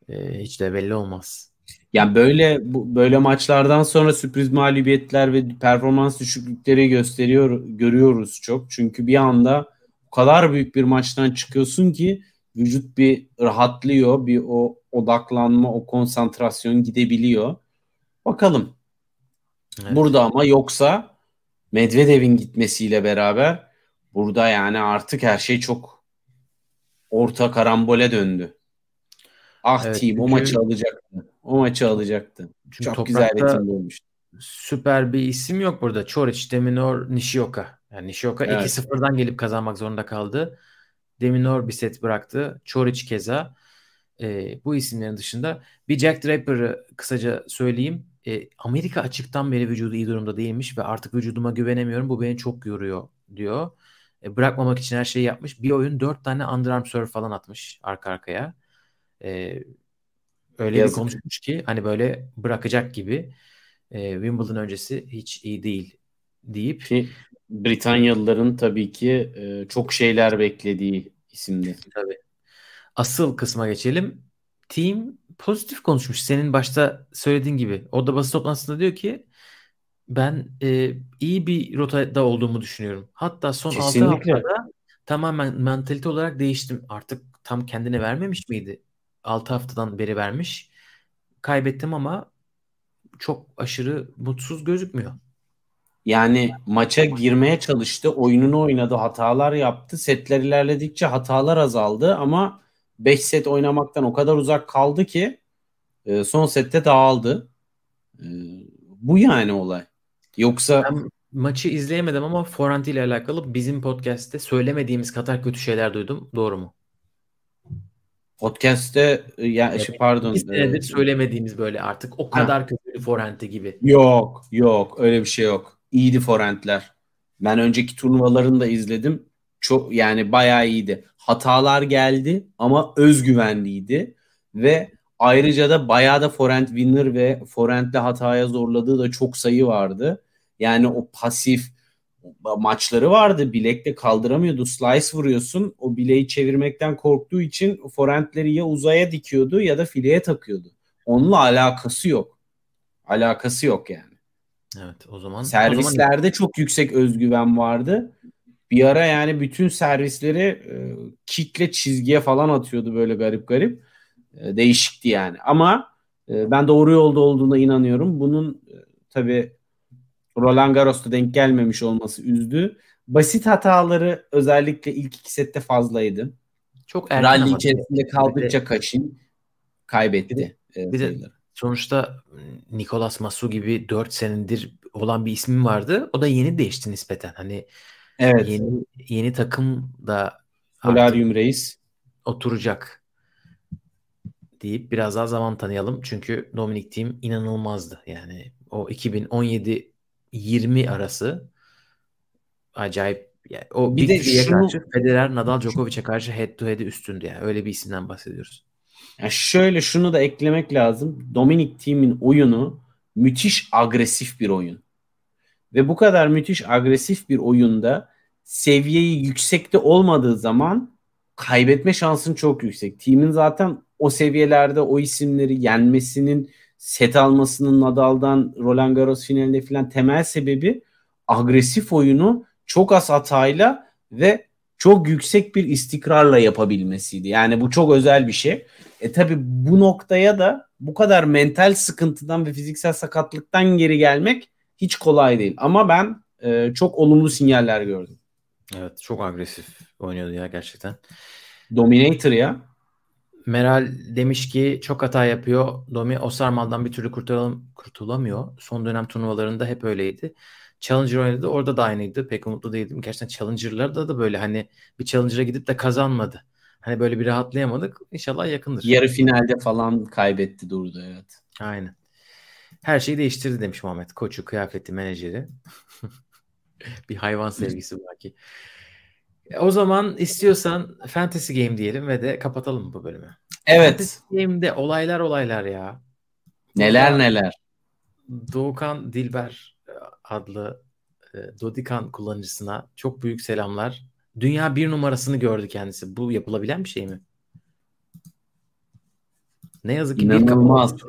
Ee, hiç de belli olmaz. Yani böyle bu, böyle maçlardan sonra sürpriz mağlubiyetler ve performans düşüklükleri gösteriyor görüyoruz çok. Çünkü bir anda o kadar büyük bir maçtan çıkıyorsun ki vücut bir rahatlıyor, bir o odaklanma, o konsantrasyon gidebiliyor. Bakalım. Evet. Burada ama yoksa Medvedev'in gitmesiyle beraber burada yani artık her şey çok orta karambole döndü. Ah evet, team o maçı alacaktı. O maçı alacaktı. Çünkü Çok güzel bir team olmuş. Süper bir isim yok burada. Çoric, Deminor, Nishioka. Yani Nishioka evet. 2-0'dan gelip kazanmak zorunda kaldı. Deminor bir set bıraktı. Çoric keza. E, bu isimlerin dışında bir Jack Draper'ı kısaca söyleyeyim. E, Amerika açıktan beri vücudu iyi durumda değilmiş ve artık vücuduma güvenemiyorum. Bu beni çok yoruyor diyor. E, bırakmamak için her şeyi yapmış. Bir oyun dört tane underarm serve falan atmış arka arkaya. E, öyle Yazık. bir konuşmuş ki hani böyle bırakacak gibi. E, Wimbledon öncesi hiç iyi değil deyip ki Britanyalıların tabii ki e, çok şeyler beklediği isimdi. Tabii. Asıl kısma geçelim. Team pozitif konuşmuş. Senin başta söylediğin gibi. O da basın toplantısında diyor ki ben e, iyi bir rotada olduğumu düşünüyorum. Hatta son Kesinlikle. 6 haftada tamamen mentalite olarak değiştim. Artık tam kendine vermemiş miydi? 6 haftadan beri vermiş. Kaybettim ama çok aşırı mutsuz gözükmüyor. Yani maça girmeye çalıştı, oyununu oynadı, hatalar yaptı. Setler ilerledikçe hatalar azaldı ama 5 set oynamaktan o kadar uzak kaldı ki e, son sette dağıldı. E, bu yani olay. Yoksa ben maçı izleyemedim ama Forant ile alakalı bizim podcast'te söylemediğimiz kadar kötü şeyler duydum. Doğru mu? Podcast'te e, ya evet. Şey, pardon. Bir senedir söylemediğimiz böyle artık o kadar ha. kötü Forant'i gibi. Yok yok öyle bir şey yok. İyiydi Forent'ler. Ben önceki turnuvalarını da izledim. Çok yani bayağı iyiydi. Hatalar geldi ama özgüvenliydi ve ayrıca da bayağı da forehand winner ve forehand'le hataya zorladığı da çok sayı vardı. Yani o pasif maçları vardı. Bilekle kaldıramıyordu. Slice vuruyorsun. O bileği çevirmekten korktuğu için forehandleri ya uzaya dikiyordu ya da fileye takıyordu. Onunla alakası yok. Alakası yok yani. Evet o zaman. Servislerde o zaman... çok yüksek özgüven vardı. Bir ara yani bütün servisleri e, kickle çizgiye falan atıyordu böyle garip garip. E, değişikti yani. Ama e, ben doğru yolda olduğuna inanıyorum. Bunun e, tabii Roland Garros'ta denk gelmemiş olması üzdü. Basit hataları özellikle ilk iki sette fazlaydı. Çok erken Rally içerisinde kaldıkça Kaşin kaybetti. Bir de, bir de sonuçta Nicolas Masu gibi 4 senedir olan bir ismin vardı. O da yeni değişti nispeten. Hani evet. yeni yeni takım da Polarium Reis oturacak deyip biraz daha zaman tanıyalım. Çünkü Dominic Team inanılmazdı. Yani o 2017 20 arası acayip yani o bir Big de şunu... karşı Federer, Nadal, Djokovic'e karşı head to head'i üstündü yani. Öyle bir isimden bahsediyoruz. Yani şöyle şunu da eklemek lazım. Dominic Thiem'in oyunu müthiş agresif bir oyun. Ve bu kadar müthiş agresif bir oyunda seviyeyi yüksekte olmadığı zaman kaybetme şansın çok yüksek. Team'in zaten o seviyelerde o isimleri yenmesinin set almasının Nadal'dan Roland Garros finalinde filan temel sebebi agresif oyunu çok az hatayla ve çok yüksek bir istikrarla yapabilmesiydi. Yani bu çok özel bir şey. E tabi bu noktaya da bu kadar mental sıkıntıdan ve fiziksel sakatlıktan geri gelmek hiç kolay değil. Ama ben e, çok olumlu sinyaller gördüm. Evet çok agresif oynuyordu ya gerçekten. Dominator ya. Meral demiş ki çok hata yapıyor. Domi o sarmaldan bir türlü kurtulam kurtulamıyor. Son dönem turnuvalarında hep öyleydi. Challenger oynadı. Orada da aynıydı. Pek umutlu değildim. Gerçekten Challenger'larda da böyle hani bir Challenger'a gidip de kazanmadı. Hani böyle bir rahatlayamadık. İnşallah yakındır. Yarı finalde falan kaybetti durdu evet. Aynen. Her şeyi değiştirdi demiş Muhammed. Koçu, kıyafeti, menajeri. bir hayvan sevgisi belki. O zaman istiyorsan Fantasy Game diyelim ve de kapatalım bu bölümü. Evet. Fantasy Game'de olaylar olaylar ya. Neler Burada neler. Doğukan Dilber e, adlı e, Dodikan kullanıcısına çok büyük selamlar. Dünya bir numarasını gördü kendisi. Bu yapılabilen bir şey mi? Ne yazık ki İnanılmaz. bir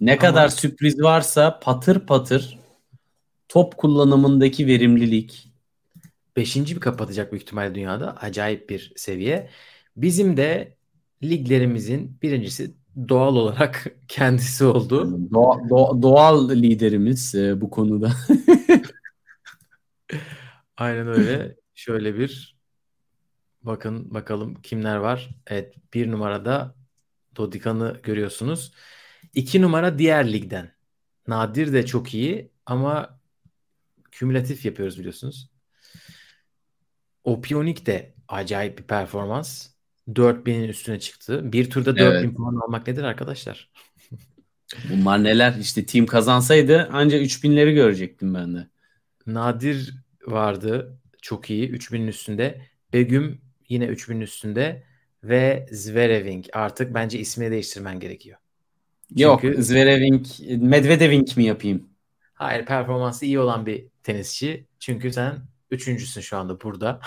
Ne Ama... kadar sürpriz varsa patır patır top kullanımındaki verimlilik. Beşinci bir kapatacak büyük ihtimalle dünyada. Acayip bir seviye. Bizim de liglerimizin birincisi doğal olarak kendisi oldu. Doğa, doğa, doğal liderimiz e, bu konuda. Aynen öyle. Şöyle bir bakın bakalım kimler var. Evet bir numarada Dodikan'ı görüyorsunuz. İki numara diğer ligden. Nadir de çok iyi ama kümülatif yapıyoruz biliyorsunuz. Opionik de acayip bir performans. 4000'in üstüne çıktı. Bir turda 4000 evet. puan almak nedir arkadaşlar? Bunlar neler? İşte team kazansaydı ancak 3000'leri görecektim ben de. Nadir vardı. Çok iyi. 3000'in üstünde. Begüm yine 3000'in üstünde. Ve Zvereving. Artık bence ismini değiştirmen gerekiyor. Çünkü... Yok Zvereving, Medvedeving mi yapayım? Hayır performansı iyi olan bir tenisçi. Çünkü sen üçüncüsün şu anda burada.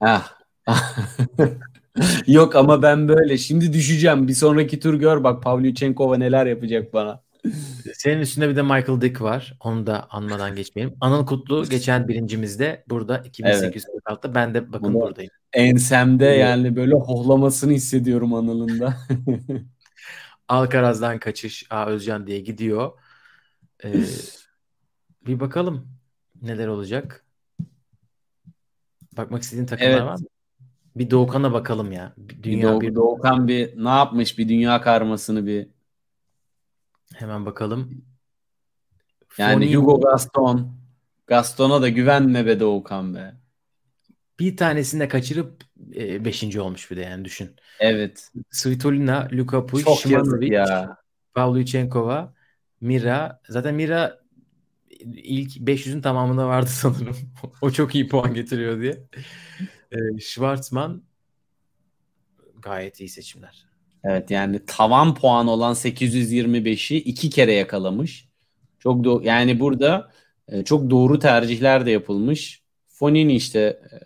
ah. Yok ama ben böyle. Şimdi düşeceğim. Bir sonraki tur gör bak Pavlyuchenkova neler yapacak bana. Senin üstünde bir de Michael Dick var. Onu da anmadan geçmeyelim. Anıl Kutlu geçen birincimizde burada 2846'da. Evet. Ben de bakın Bunu buradayım. Ensemde yani böyle hohlamasını hissediyorum Anıl'ın da. Alcaraz'dan kaçış A Özcan diye gidiyor. Ee, bir bakalım neler olacak. Bakmak istediğin takımlar evet. var mı? Bir Doğukan'a bakalım ya. Dünya bir, Doğ- bir Doğukan bir ne yapmış bir dünya karmasını bir hemen bakalım. Yani Fonini... Hugo Gaston. Gaston'a da güvenme be Doğukan be. Bir tanesini de kaçırıp e, beşinci olmuş bir de yani düşün. Evet. Svitolina, Luka Puig, Şimanovic, Pavlyuchenkova, Mira. Zaten Mira ilk 500'ün tamamında vardı sanırım. o çok iyi puan getiriyor diye. E, Schwarzman gayet iyi seçimler. Evet yani tavan puan olan 825'i iki kere yakalamış. Çok do yani burada e, çok doğru tercihler de yapılmış. Fonini işte e,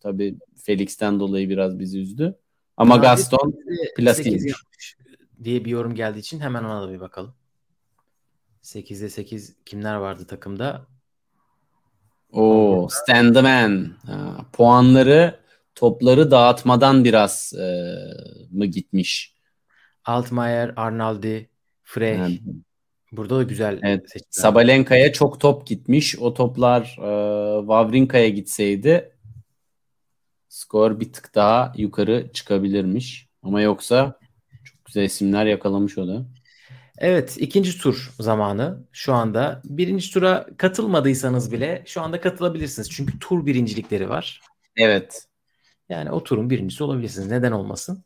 tabii Felix'ten dolayı biraz bizi üzdü. Ama Nadir Gaston plastik diye bir yorum geldiği için hemen ona da bir bakalım. 8'de 8 kimler vardı takımda? O Standman. Ha, puanları topları dağıtmadan biraz e, mı gitmiş? Altmaier, Arnaldi, Frey. Yani, Burada da güzel evet, Sabalenka'ya çok top gitmiş. O toplar e, Wawrinka'ya gitseydi skor bir tık daha yukarı çıkabilirmiş. Ama yoksa çok güzel isimler yakalamış o da. Evet ikinci tur zamanı şu anda. Birinci tura katılmadıysanız bile şu anda katılabilirsiniz. Çünkü tur birincilikleri var. Evet. Yani o turun birincisi olabilirsiniz. Neden olmasın?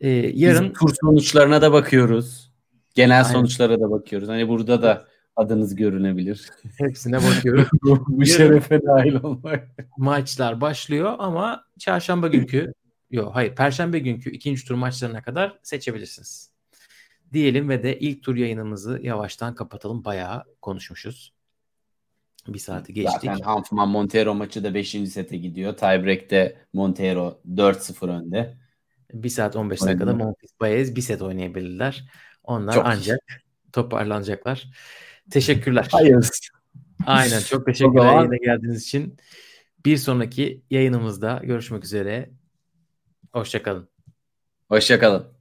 Ee, yarın Biz tur sonuçlarına da bakıyoruz. Genel Aynen. sonuçlara da bakıyoruz. Hani burada da adınız görünebilir. Hepsine bakıyorum. Bu şerefe dahil olmak. Maçlar başlıyor ama çarşamba günkü yok hayır perşembe günkü ikinci tur maçlarına kadar seçebilirsiniz. Diyelim ve de ilk tur yayınımızı yavaştan kapatalım. Bayağı konuşmuşuz. Bir saati geçtik. Zaten Hanfman Montero maçı da 5. sete gidiyor. Tiebreak'te Montero 4-0 önde. 1 saat 15 dakikada Monfils Baez bir set oynayabilirler. Onlar Çok ancak iyi. toparlanacaklar. Teşekkürler. Hayır. Aynen çok teşekkürler yayına geldiğiniz için. Bir sonraki yayınımızda görüşmek üzere. Hoşçakalın. Hoşçakalın.